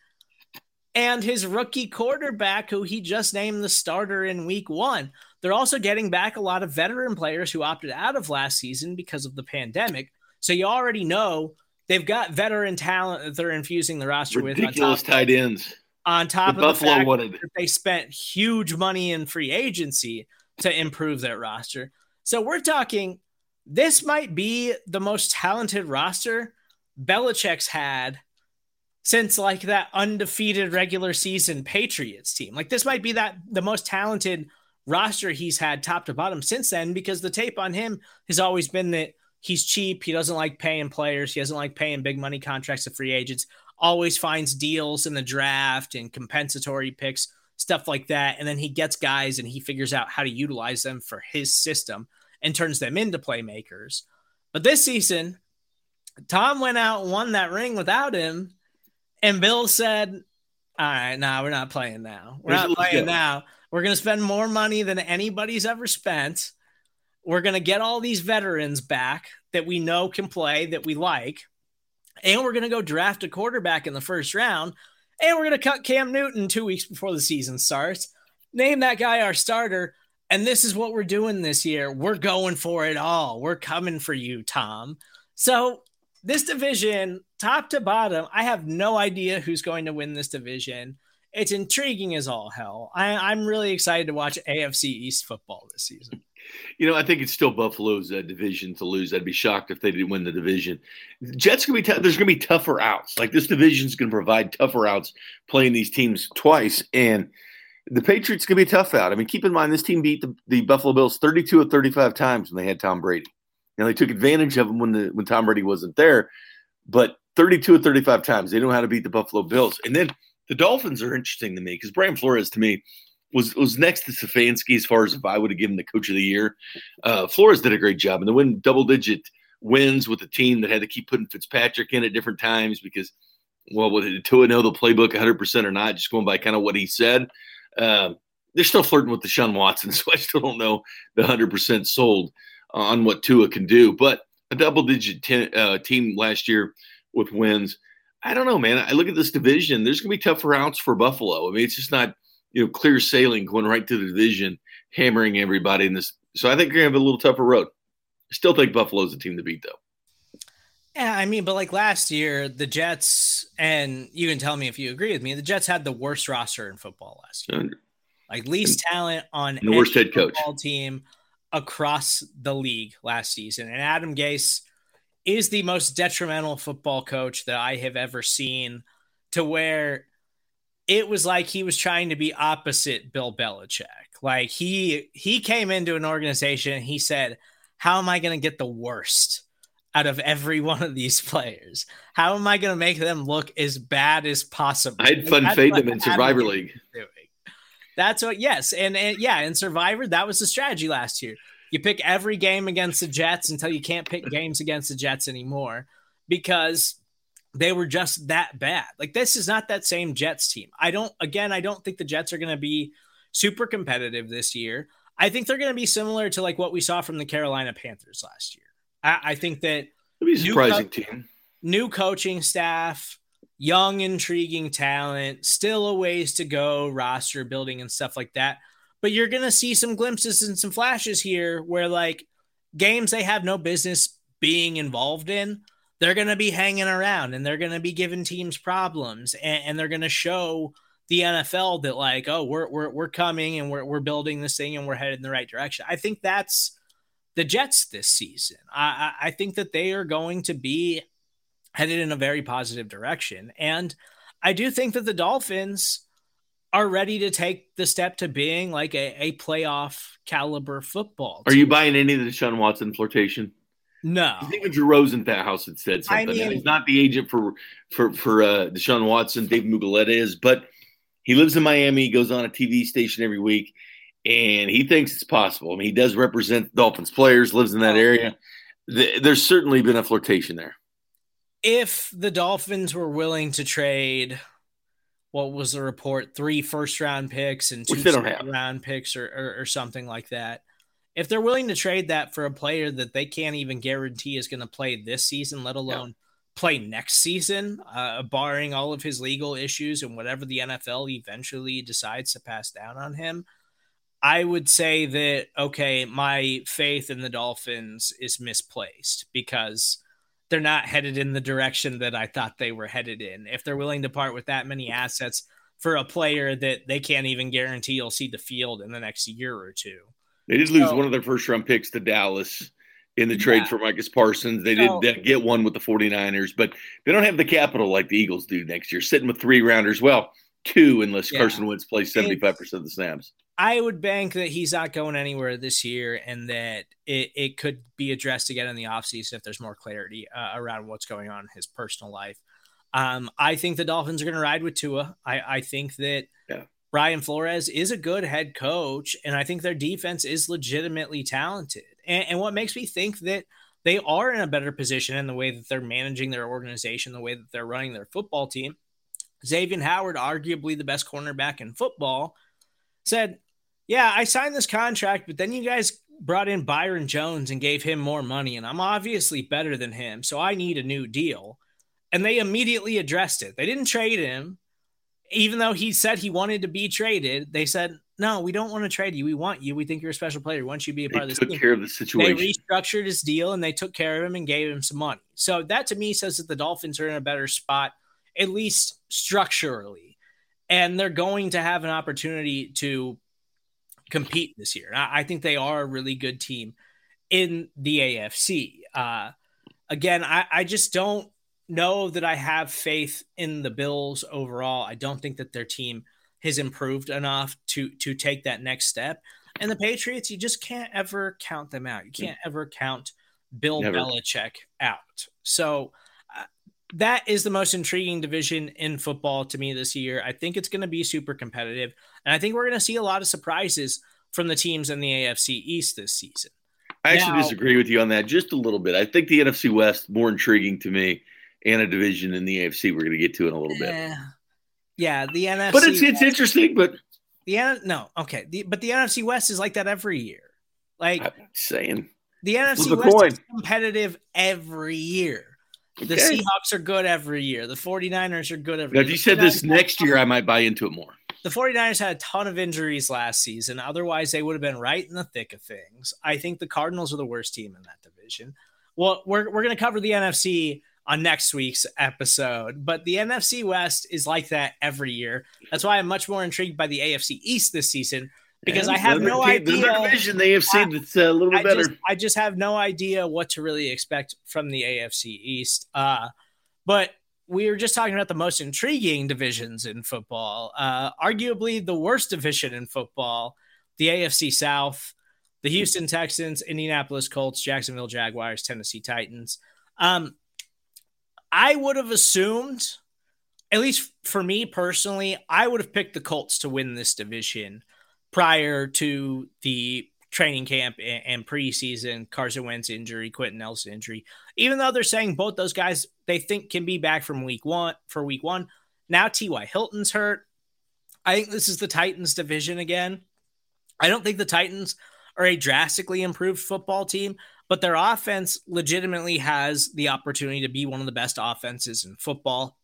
and his rookie quarterback, who he just named the starter in week one. They're also getting back a lot of veteran players who opted out of last season because of the pandemic. So you already know they've got veteran talent that they're infusing the roster Ridiculous with. Ridiculous tight ends. On top the of Buffalo the fact wanted. that they spent huge money in free agency to improve their roster. So we're talking this might be the most talented roster Belichick's had since like that undefeated regular season Patriots team. Like this might be that the most talented roster he's had top to bottom since then because the tape on him has always been that he's cheap, he doesn't like paying players, he doesn't like paying big money contracts to free agents, always finds deals in the draft and compensatory picks, stuff like that, and then he gets guys and he figures out how to utilize them for his system and turns them into playmakers. But this season, Tom went out and won that ring without him and Bill said, All right, nah, we're not playing now. We're Where's not playing now. We're going to spend more money than anybody's ever spent. We're going to get all these veterans back that we know can play, that we like. And we're going to go draft a quarterback in the first round. And we're going to cut Cam Newton two weeks before the season starts. Name that guy our starter. And this is what we're doing this year. We're going for it all. We're coming for you, Tom. So this division, top to bottom, I have no idea who's going to win this division. It's intriguing as all hell. I, am really excited to watch AFC East football this season. You know, I think it's still Buffalo's uh, division to lose. I'd be shocked if they didn't win the division. Jets gonna be t- there's gonna be tougher outs. Like this division is gonna provide tougher outs playing these teams twice, and the Patriots gonna be tough out. I mean, keep in mind this team beat the, the Buffalo Bills 32 of 35 times when they had Tom Brady. Know, they took advantage of him when the when Tom Brady wasn't there, but 32 or 35 times they know how to beat the Buffalo Bills. And then the Dolphins are interesting to me because Brian Flores to me was was next to Stefanski as far as if I would have given the coach of the year. Uh, Flores did a great job, and the win double digit wins with a team that had to keep putting Fitzpatrick in at different times because, well, did Tua know the playbook 100 percent or not? Just going by kind of what he said. Uh, they're still flirting with Deshaun Watson, so I still don't know the 100 percent sold on what Tua can do. But a double digit ten, uh, team last year with wins. I don't know, man. I look at this division. There's going to be tougher routes for Buffalo. I mean, it's just not you know clear sailing going right to the division, hammering everybody in this. So I think you're going to have a little tougher road. I still think Buffalo's the team to beat, though. Yeah, I mean, but like last year, the Jets, and you can tell me if you agree with me, the Jets had the worst roster in football last year. Like least talent on the worst head coach team across the league last season. And Adam Gase is the most detrimental football coach that I have ever seen to where it was like he was trying to be opposite Bill Belichick. Like he he came into an organization and he said, "How am I going to get the worst out of every one of these players? How am I going to make them look as bad as possible?" I had fun fade them in Survivor League. Doing. That's what yes, and, and yeah, in Survivor that was the strategy last year. You pick every game against the Jets until you can't pick games against the Jets anymore because they were just that bad. Like this is not that same Jets team. I don't again, I don't think the Jets are going to be super competitive this year. I think they're going to be similar to like what we saw from the Carolina Panthers last year. I, I think that it'd be a surprising co- team. New coaching staff, young, intriguing talent, still a ways to go, roster building and stuff like that. But you're going to see some glimpses and some flashes here where like games they have no business being involved in they're going to be hanging around and they're going to be giving teams problems and, and they're going to show the NFL that like, oh, we're we're we're coming and we're we're building this thing and we're headed in the right direction. I think that's the Jets this season. I I think that they are going to be headed in a very positive direction, and I do think that the Dolphins are ready to take the step to being like a, a playoff caliber football. Team. Are you buying any of the Deshaun Watson flirtation? No, even Drew Rosenhaus had said something. I mean, he's not the agent for for for uh, Deshaun Watson. Dave Mulugheta is, but he lives in Miami. He goes on a TV station every week, and he thinks it's possible. I mean, he does represent Dolphins players. Lives in that area. There's certainly been a flirtation there. If the Dolphins were willing to trade, what was the report? Three first round picks and two second round picks, or, or or something like that if they're willing to trade that for a player that they can't even guarantee is going to play this season, let alone yeah. play next season, uh, barring all of his legal issues and whatever the NFL eventually decides to pass down on him, I would say that, okay, my faith in the Dolphins is misplaced because they're not headed in the direction that I thought they were headed in. If they're willing to part with that many assets for a player that they can't even guarantee you'll see the field in the next year or two they did lose so, one of their first round picks to Dallas in the trade yeah. for Marcus Parsons. They so, did get one with the 49ers, but they don't have the capital like the Eagles do next year, sitting with three rounders. Well, two unless yeah. Carson Wentz plays 75% of the snaps. I would bank that he's not going anywhere this year and that it, it could be addressed again in the offseason if there's more clarity uh, around what's going on in his personal life. Um, I think the Dolphins are going to ride with Tua. I, I think that yeah. Brian Flores is a good head coach, and I think their defense is legitimately talented. And, and, what makes me think that they are in a better position in the way that they're managing their organization, the way that they're running their football team. Xavier Howard, arguably the best cornerback in football, said, Yeah, I signed this contract, but then you guys brought in Byron Jones and gave him more money, and I'm obviously better than him, so I need a new deal. And they immediately addressed it. They didn't trade him even though he said he wanted to be traded, they said, no, we don't want to trade you. We want you. We think you're a special player. We want you to be a they part of this. Took team. care of the situation. They restructured his deal and they took care of him and gave him some money. So that to me says that the Dolphins are in a better spot, at least structurally, and they're going to have an opportunity to compete this year. I, I think they are a really good team in the AFC. Uh, again, I, I just don't know that I have faith in the Bills overall. I don't think that their team has improved enough to to take that next step. And the Patriots, you just can't ever count them out. You can't ever count Bill Never. Belichick out. So uh, that is the most intriguing division in football to me this year. I think it's going to be super competitive, and I think we're going to see a lot of surprises from the teams in the AFC East this season. I actually now, disagree with you on that just a little bit. I think the NFC West more intriguing to me and a division in the AFC we're going to get to in a little bit. Yeah, yeah the NFC. But it's it's interesting. But the no, okay, the, but the NFC West is like that every year. Like I'm saying, the NFC West coin. is competitive every year. The okay. Seahawks are good every year. The 49ers are good every now, year. If you said this next year, I might buy into it more. The 49ers had a ton of injuries last season. Otherwise, they would have been right in the thick of things. I think the Cardinals are the worst team in that division. Well, we're, we're going to cover the NFC on next week's episode. But the NFC West is like that every year. That's why I'm much more intrigued by the AFC East this season because I have no team, idea. The division, the AFC, that's a little bit I better. Just, I just have no idea what to really expect from the AFC East. Uh, but we were just talking about the most intriguing divisions in football. Uh, arguably the worst division in football, the AFC South, the Houston Texans, Indianapolis Colts, Jacksonville Jaguars, Tennessee Titans. Um, I would have assumed, at least for me personally, I would have picked the Colts to win this division prior to the training camp and, preseason, Carson Wentz injury, Quenton Nelson injury. Even though they're saying both those guys they think can be back from week one for week one. Now T.Y. Hilton's hurt. I think this is the Titans division again. I don't think the Titans are a drastically improved football team, but their offense legitimately has the opportunity to be one of the best offenses in football,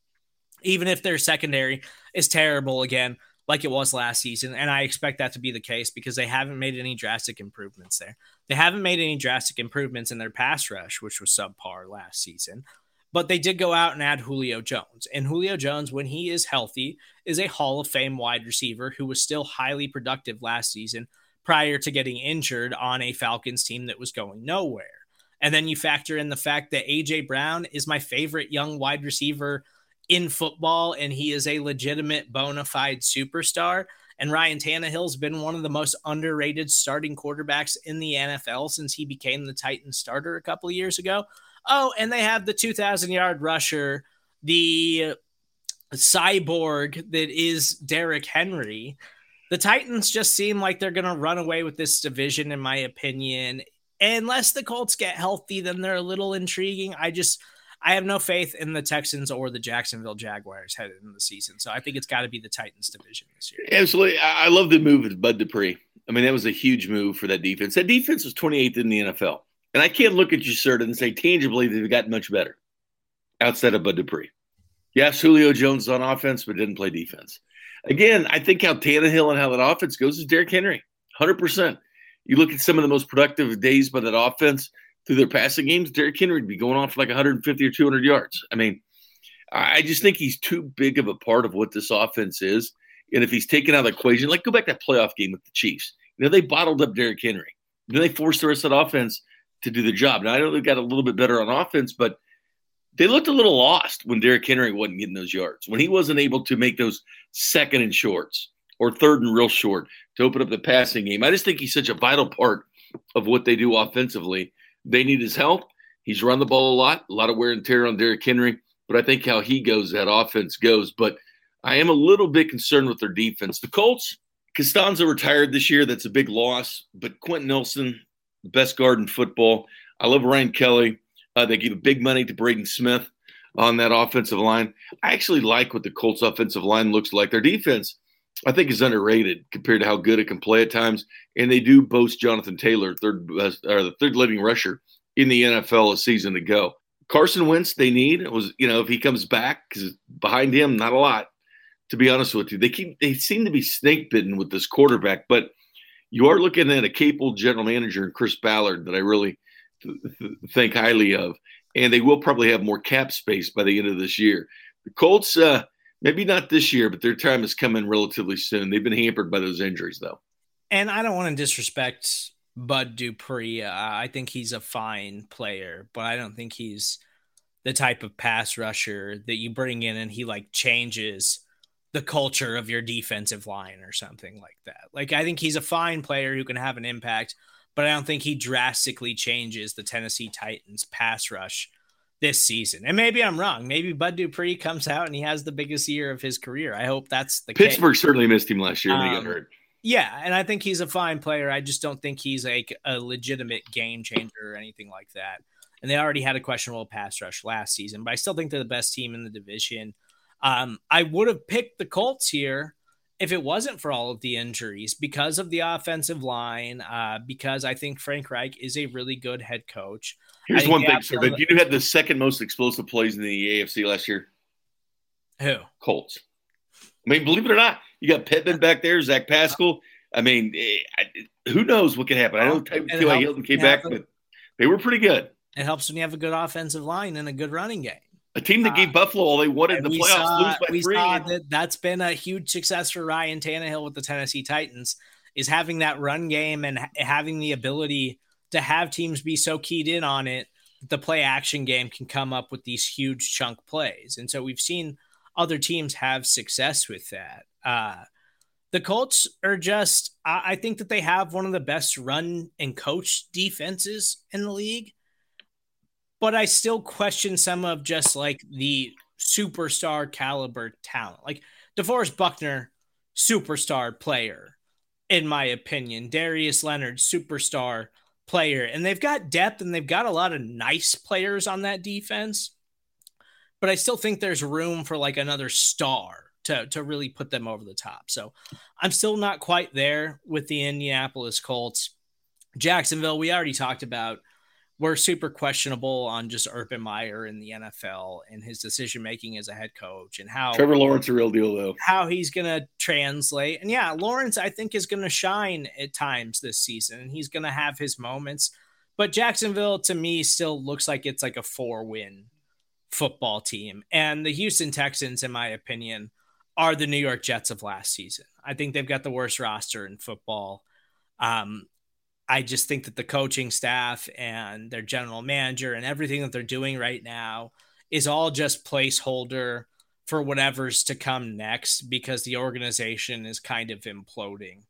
even if their secondary is terrible again like it was last season. And I expect that to be the case because they haven't made any drastic improvements there. They haven't made any drastic improvements in their pass rush, which was subpar last season. But they did go out and add Julio Jones. And Julio Jones, when he is healthy, is a Hall of Fame wide receiver who was still highly productive last season prior to getting injured on a Falcons team that was going nowhere. And then you factor in the fact that AJ Brown is my favorite young wide receiver in football, and he is a legitimate bona fide superstar. And Ryan Tannehill's been one of the most underrated starting quarterbacks in the NFL since he became the Titan starter a couple of years ago. Oh, and they have the 2,000 yard rusher, the cyborg that is Derrick Henry. The Titans just seem like they're going to run away with this division, in my opinion. Unless the Colts get healthy, then they're a little intriguing. I just I have no faith in the Texans or the Jacksonville Jaguars headed into the season. So I think it's got to be the Titans division this year. Absolutely. I love the move of Bud Dupree. I mean, that was a huge move for that defense. That defense was 28th in the NFL. And I can't look at you, sir, and say tangibly they've gotten much better outside of Bud Dupree. Yes, Julio Jones on offense, but didn't play defense. Again, I think how Tannehill and how that offense goes is Derrick Henry, 100%. You look at some of the most productive days by that offense – through their passing games, Derrick Henry would be going off like 150 or 200 yards. I mean, I just think he's too big of a part of what this offense is. And if he's taken out of the equation, like go back to that playoff game with the Chiefs. You know, they bottled up Derrick Henry. Then they forced the rest of offense to do the job. Now, I know they got a little bit better on offense, but they looked a little lost when Derrick Henry wasn't getting those yards, when he wasn't able to make those second and shorts or third and real short to open up the passing game. I just think he's such a vital part of what they do offensively they need his help. He's run the ball a lot, a lot of wear and tear on Derrick Henry, but I think how he goes, that offense goes. But I am a little bit concerned with their defense. The Colts, Castonzo retired this year. That's a big loss. But Quenton Nelson, the best guard in football. I love Ryan Kelly. Uh, they gave big money to Braden Smith on that offensive line. I actually like what the Colts offensive line looks like. Their defense, I think, is underrated compared to how good it can play at times and they do boast Jonathan Taylor, third best or the third leading rusher in the NFL a season ago. Carson Wentz, they need it was you know if he comes back because behind him not a lot. To be honest with you, they keep they seem to be snake bitten with this quarterback, but you are looking at a capable general manager in Chris Ballard that I really th- think highly of, and they will probably have more cap space by the end of this year. The Colts, uh, maybe not this year, but their time is coming relatively soon. They've been hampered by those injuries, though and I don't want to disrespect Bud Dupree. Uh, I think he's a fine player, but I don't think he's the type of pass rusher that you bring in and he like changes the culture of your defensive line or something like that. Like I think he's a fine player who can have an impact, but I don't think he drastically changes the Tennessee Titans pass rush this season. And maybe I'm wrong. Maybe Bud Dupree comes out and he has the biggest year of his career. I hope that's the case. Pittsburgh case. certainly missed him last year when um, he got um, hurt. Yeah, and I think he's a fine player. I just don't think he's like a legitimate game changer or anything like that. And they already had a questionable pass rush last season, but I still think they're the best team in the division. Um, I would have picked the Colts here if it wasn't for all of the injuries because of the offensive line, uh, because I think Frank Reich is a really good head coach. Here's one thing, sir. Did you had the second most explosive plays in the AFC last year? Who? Colts. I mean, believe it or not, you got Pittman back there, Zach Pascal. I mean, eh, who knows what could happen? I know T.Y. Hilton came back, a, but they were pretty good. It helps when you have a good offensive line and a good running game. A team that gave uh, Buffalo all they wanted in the playoffs saw, lose by we three. Saw that that's been a huge success for Ryan Tannehill with the Tennessee Titans is having that run game and ha- having the ability to have teams be so keyed in on it the play action game can come up with these huge chunk plays. And so we've seen other teams have success with that. Uh, the Colts are just, I, I think that they have one of the best run and coach defenses in the league. But I still question some of just like the superstar caliber talent. Like DeForest Buckner, superstar player, in my opinion. Darius Leonard, superstar player. And they've got depth and they've got a lot of nice players on that defense. But I still think there's room for like another star to, to really put them over the top. So I'm still not quite there with the Indianapolis Colts. Jacksonville, we already talked about were super questionable on just Urban Meyer in the NFL and his decision making as a head coach and how Trevor Lawrence a real deal though. How he's gonna translate. And yeah, Lawrence I think is gonna shine at times this season and he's gonna have his moments. But Jacksonville to me still looks like it's like a four win football team. And the Houston Texans, in my opinion, are the New York Jets of last season. I think they've got the worst roster in football. Um, I just think that the coaching staff and their general manager and everything that they're doing right now is all just placeholder for whatever's to come next because the organization is kind of imploding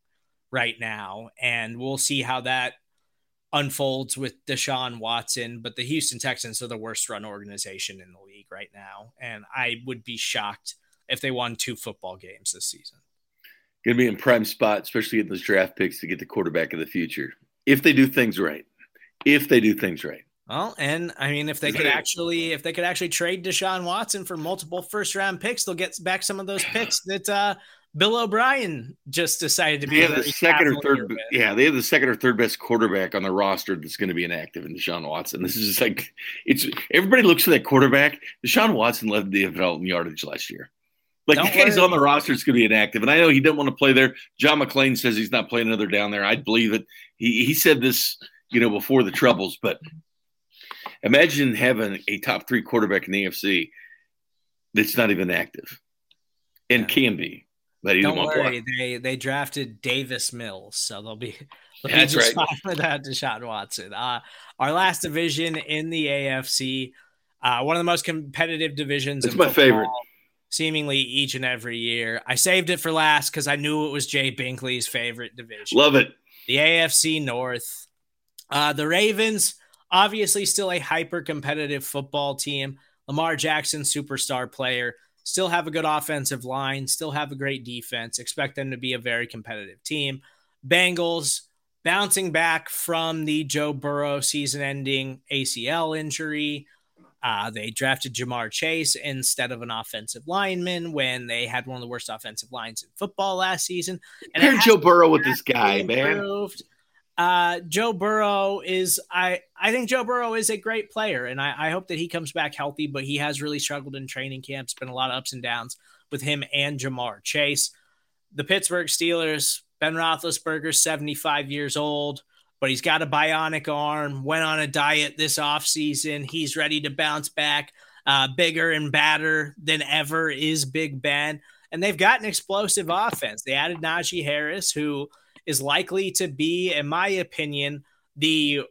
right now. And we'll see how that unfolds with Deshaun Watson. But the Houston Texans are the worst run organization in the league right now. And I would be shocked if they won two football games this season. Going to be in prime spot, especially in those draft picks to get the quarterback of the future if they do things right. If they do things right. Well, and I mean, if they could actually, if they could actually trade Deshaun Watson for multiple first round picks, they'll get back some of those picks that uh, Bill O'Brien just decided to be. Have the second or third. Yeah, they have the second or third best quarterback on the roster that's going to be inactive in Deshaun Watson. This is just like it's everybody looks for that quarterback. Deshaun Watson led the NFL in yardage last year. Like Don't guy's on the roster, it's going to be inactive. And I know he didn't want to play there. John McClain says he's not playing another down there. I'd believe it. He, he said this, you know, before the troubles. But imagine having a top three quarterback in the AFC that's not even active and yeah. can be. But Don't worry, they they drafted Davis Mills, so they'll be, they'll be just right. fine without Deshaun Watson. Uh, our last division in the AFC, uh, one of the most competitive divisions. It's my football. favorite seemingly each and every year. I saved it for last because I knew it was Jay Binkley's favorite division. Love it. The AFC North. Uh, the Ravens, obviously still a hyper competitive football team. Lamar Jackson, superstar player, still have a good offensive line, still have a great defense. Expect them to be a very competitive team. Bengals bouncing back from the Joe Burrow season ending ACL injury. Uh, they drafted Ja'Marr Chase instead of an offensive lineman when they had one of the worst offensive lines in football last season. And Pair Joe Burrow with this guy, improved. man. Uh, Joe Burrow is I I think Joe Burrow is a great player, and I, I hope that he comes back healthy. But he has really struggled in training camp. It's been a lot of ups and downs with him and Ja'Marr Chase. The Pittsburgh Steelers, Ben Roethlisberger, seventy five years old but he's got a bionic arm, went on a diet this offseason. He's ready to bounce back. Uh, bigger and badder than ever is Big Ben. And they've got an explosive offense. They added Najee Harris, who is likely to be, in my opinion, the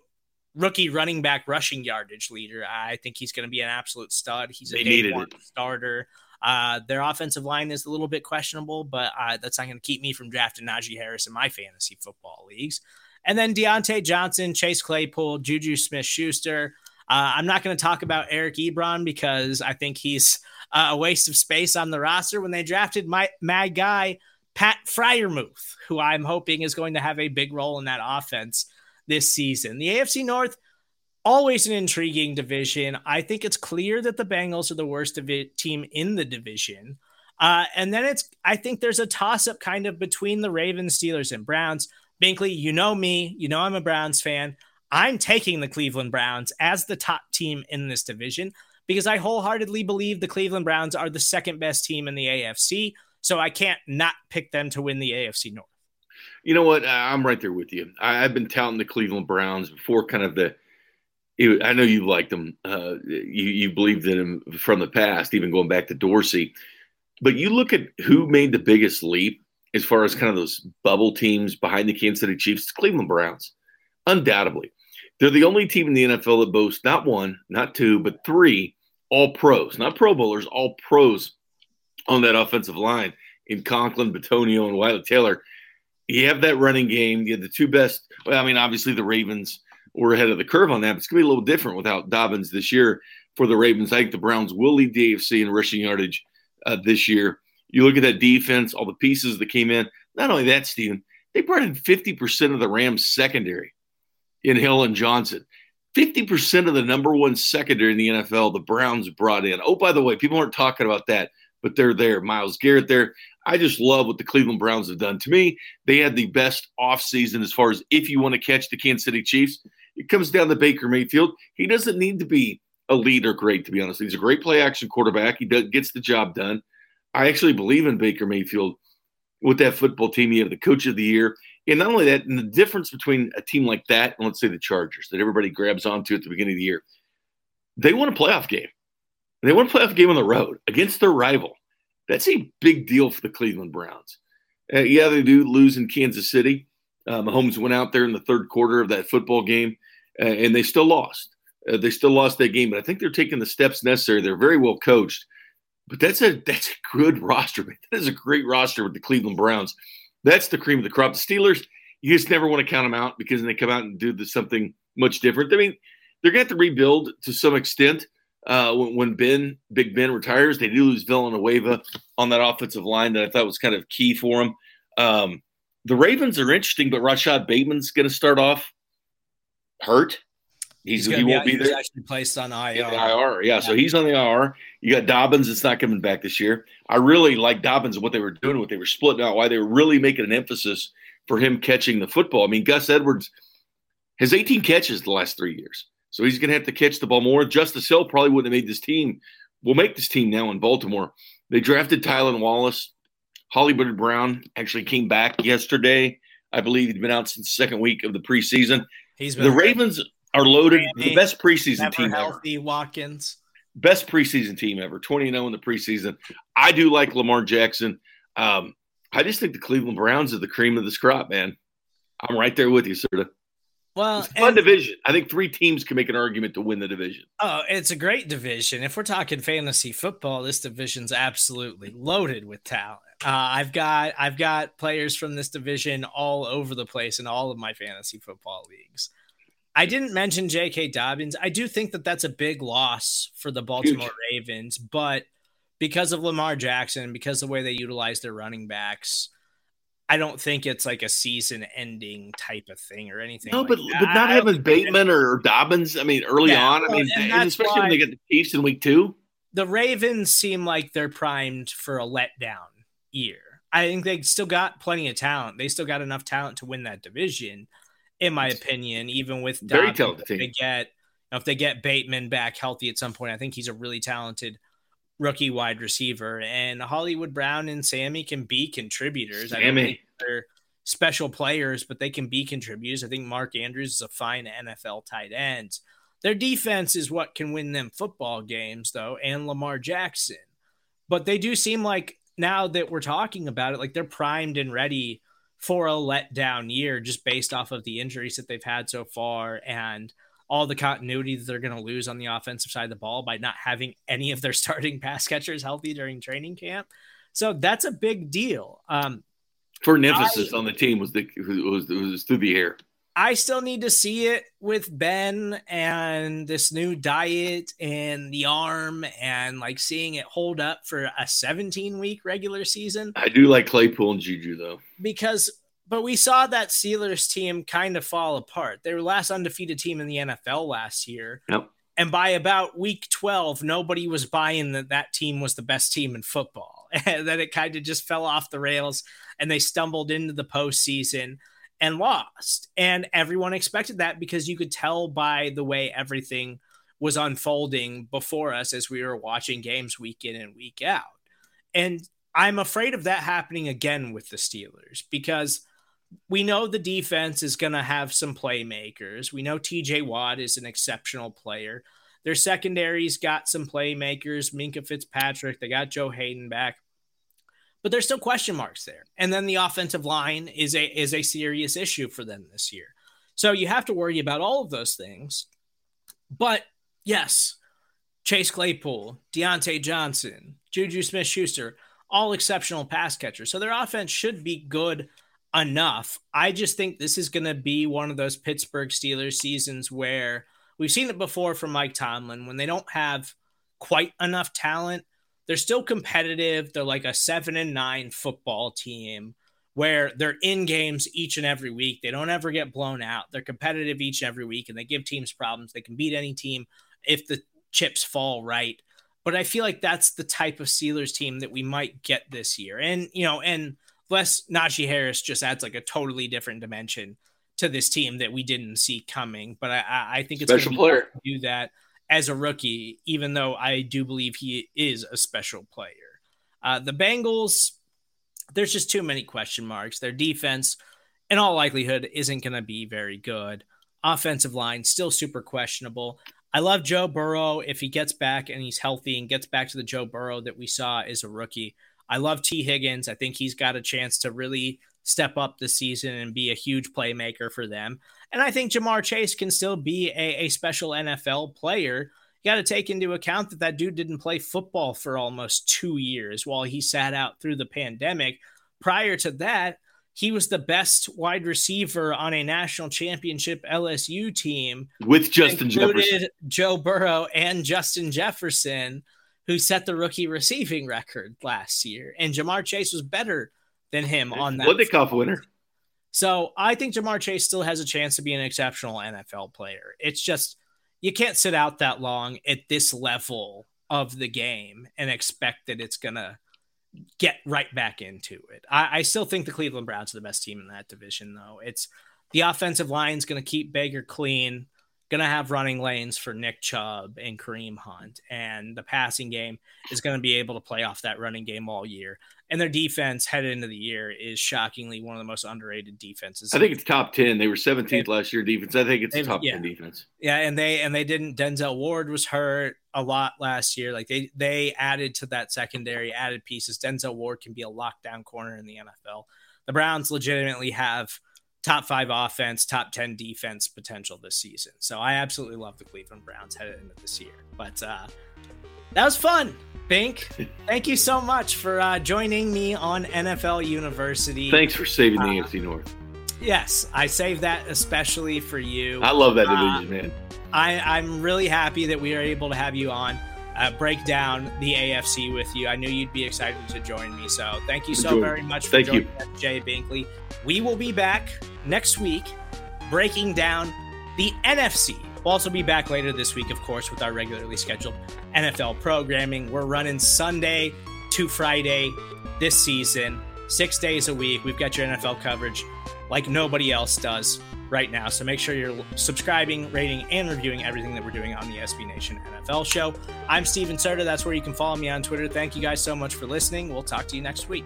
rookie running back rushing yardage leader. I think he's going to be an absolute stud. He's a day one it. starter. Uh, their offensive line is a little bit questionable, but uh, that's not going to keep me from drafting Najee Harris in my fantasy football leagues. And then Diontae Johnson, Chase Claypool, Juju Smith Schuster. Uh, I'm not going to talk about Eric Ebron because I think he's uh, a waste of space on the roster when they drafted my, my guy, Pat Freiermuth, who I'm hoping is going to have a big role in that offense this season. The AFC North, always an intriguing division. I think it's clear that the Bengals are the worst team in the division. Uh, and then it's, I think there's a toss up kind of between the Ravens, Steelers, and Browns. Binkley, you know me. You know I'm a Browns fan. I'm taking the Cleveland Browns as the top team in this division because I wholeheartedly believe the Cleveland Browns are the second best team in the AFC. So I can't not pick them to win the AFC North. You know what? I'm right there with you. I, have been touting the Cleveland Browns before kind of the. I know you liked them. Uh, you, you believed in them from the past, even going back to Dorsey. But you look at who made the biggest leap as far as kind of those bubble teams behind the Kansas City Chiefs, Cleveland Browns, undoubtedly. They're the only team in the NFL that boasts not one, not two, but three all pros, not Pro Bowlers, all pros on that offensive line in Conklin, Bitonio, and Wyatt Teller. You have that running game. You have the two best. Well, I mean, obviously the Ravens were ahead of the curve on that, but it's going to be a little different without Dobbins this year for the Ravens. I think the Browns will lead the AFC in rushing yardage uh, this year. You look at that defense, all the pieces that came in. Not only that, Stephen, they brought in 50% of the Rams secondary in Hill and Johnson. 50% of the number one secondary in the NFL, the Browns brought in. Oh, by the way, people aren't talking about that, but they're there. Myles Garrett there. I just love what the Cleveland Browns have done. To me, they had the best offseason as far as if you want to catch the Kansas City Chiefs. It comes down to Baker Mayfield. He doesn't need to be a leader great, to be honest. He's a great play action quarterback. He does, gets the job done. I actually believe in Baker Mayfield with that football team. You have the coach of the year. And not only that, and the difference between a team like that and let's say the Chargers that everybody grabs onto at the beginning of the year, they want a playoff game. They want a playoff game on the road against their rival. That's a big deal for the Cleveland Browns. Uh, yeah, they do lose in Kansas City. Uh, Mahomes went out there in the third quarter of that football game, uh, and they still lost. Uh, they still lost that game, but I think they're taking the steps necessary. They're very well coached, but that's a that's a good roster. That is a great roster with the Cleveland Browns. That's the cream of the crop. The Steelers, you just never want to count them out because they come out and do the, something much different. I mean, they're going to have to rebuild to some extent. Uh, when, when, Ben, Big Ben retires, they do lose Villanueva on that offensive line that I thought was kind of key for them. Um, the Ravens are interesting, but Rashod Bateman's going to start off hurt. He's, he's he won't be, be there. actually placed on IR. IR, yeah, yeah. So he's on the IR. You got Dobbins It's not coming back this year. I really like Dobbins and what they were doing, what they were splitting out, why they were really making an emphasis for him catching the football. I mean, Gus Edwards has 18 catches the last three years. So he's going to have to catch the ball more. Justice Hill probably wouldn't have made this team. We'll make this team now in Baltimore. They drafted Tylan Wallace. Hollywood Brown actually came back yesterday. I believe he'd been out since the second week of the preseason. He's the Ravens are loaded. Randy, the best preseason team healthy, ever. Watkins. Best preseason team ever. 20 0 in the preseason. I do like Lamar Jackson. Um, I just think the Cleveland Browns are the cream of this crop, man. I'm right there with you, sir. Well, it's fun and, division. I think three teams can make an argument to win the division. Oh, it's a great division. If we're talking fantasy football, this division's absolutely loaded with talent. Uh, I've got I've got players from this division all over the place in all of my fantasy football leagues. I didn't mention J.K. Dobbins. I do think that that's a big loss for the Baltimore Huge. Ravens, but because of Lamar Jackson, and because of the way they utilize their running backs, I don't think it's like a season-ending type of thing or anything. No, like but that. but not having Bateman or Dobbins. I mean, early yeah, on. I mean, especially when they get the Chiefs in week two. The Ravens seem like they're primed for a letdown year. I think they still got plenty of talent. They still got enough talent to win that division in my opinion. Even with very talented they get if they get Bateman back healthy at some point, I think he's a really talented rookie wide receiver. And Hollywood Brown and Sammy can be contributors. Sammy. I don't think they're special players, but they can be contributors. I think Mark Andrews is a fine NFL tight end. Their defense is what can win them football games, though, and Lamar Jackson. But they do seem like now that we're talking about it, like they're primed and ready for a letdown year just based off of the injuries that they've had so far and all the continuity that they're going to lose on the offensive side of the ball by not having any of their starting pass catchers healthy during training camp. So that's a big deal. Um, for an emphasis on the team was the was, was through the air. I still need to see it with Ben and this new diet and the arm and like seeing it hold up for a 17 week regular season. I do like Claypool and Juju though. Because but we saw that Steelers team kind of fall apart. They were last undefeated team in the NFL last year. Yep. And by about week 12, nobody was buying that that team was the best team in football. and then it kind of just fell off the rails and they stumbled into the postseason and lost. And everyone expected that because you could tell by the way everything was unfolding before us as we were watching games week in and week out. And I'm afraid of that happening again with the Steelers because we know the defense is going to have some playmakers. We know TJ Watt is an exceptional player. Their secondary's got some playmakers, Minkah Fitzpatrick, they got Joe Haden back. But there's still question marks there. And then the offensive line is a is a serious issue for them this year. So you have to worry about all of those things. But yes, Chase Claypool, Diontae Johnson, Juju Smith Schuster, all exceptional pass catchers. So their offense should be good enough. I just think this is going to be one of those Pittsburgh Steelers seasons where we've seen it before from Mike Tomlin when they don't have quite enough talent. They're still competitive. They're like a seven and nine football team where they're in games each and every week. They don't ever get blown out. They're competitive each and every week and they give teams problems. They can beat any team if the chips fall right. But I feel like that's the type of Steelers team that we might get this year. And, you know, and Less Najee Harris just adds like a totally different dimension to this team that we didn't see coming. But I, I think it's special player to do that as a rookie, even though I do believe he is a special player. Uh, the Bengals, there's just too many question marks. Their defense, in all likelihood, isn't going to be very good. Offensive line still super questionable. I love Joe Burrow if he gets back and he's healthy and gets back to the Joe Burrow that we saw as a rookie. I love Tee Higgins. I think he's got a chance to really step up this season and be a huge playmaker for them. And I think Ja'Marr Chase can still be a, a special NFL player. You got to take into account that that dude didn't play football for almost two years while he sat out through the pandemic. Prior to that, he was the best wide receiver on a national championship LSU team with Justin Jefferson, Joe Burrow, and Justin Jefferson who set the rookie receiving record last year, and Jamar Chase was better than him on that. Biletnikoff winner. So I think Ja'Marr Chase still has a chance to be an exceptional NFL player. It's just you can't sit out that long at this level of the game and expect that it's gonna get right back into it. I, I still think the Cleveland Browns are the best team in that division, though. It's the offensive line is going to keep Baker clean going to have running lanes for Nick Chubb and Kareem Hunt, and the passing game is going to be able to play off that running game all year. And their defense headed into the year is shockingly one of the most underrated defenses. I think it's top ten. They were 17th last year defense. I think it's a top yeah. ten defense. Yeah, and they and they didn't. Denzel Ward was hurt a lot last year. Like they they added to that secondary, added pieces. Denzel Ward can be a lockdown corner in the NFL. The Browns legitimately have top five offense, top 10 defense potential this season. So I absolutely love the Cleveland Browns headed into this year. But uh, that was fun. Bink, thank you so much for uh, joining me on NFL University. Thanks for saving the uh, AFC North. Yes, I saved that especially for you. I love that division, uh, man. I, I'm really happy that we are able to have you on. Uh, break down the AFC with you. I knew you'd be excited to join me. So thank you so very much for thank joining you. Jay Binkley. We will be back next week breaking down the NFC. We'll also be back later this week, of course, with our regularly scheduled NFL programming. We're running Sunday to Friday this season, six days a week. We've got your NFL coverage like nobody else does right now. So make sure you're subscribing, rating, and reviewing everything that we're doing on the SB Nation NFL show. I'm Stephen Serda. That's where you can follow me on Twitter. Thank you guys so much for listening. We'll talk to you next week.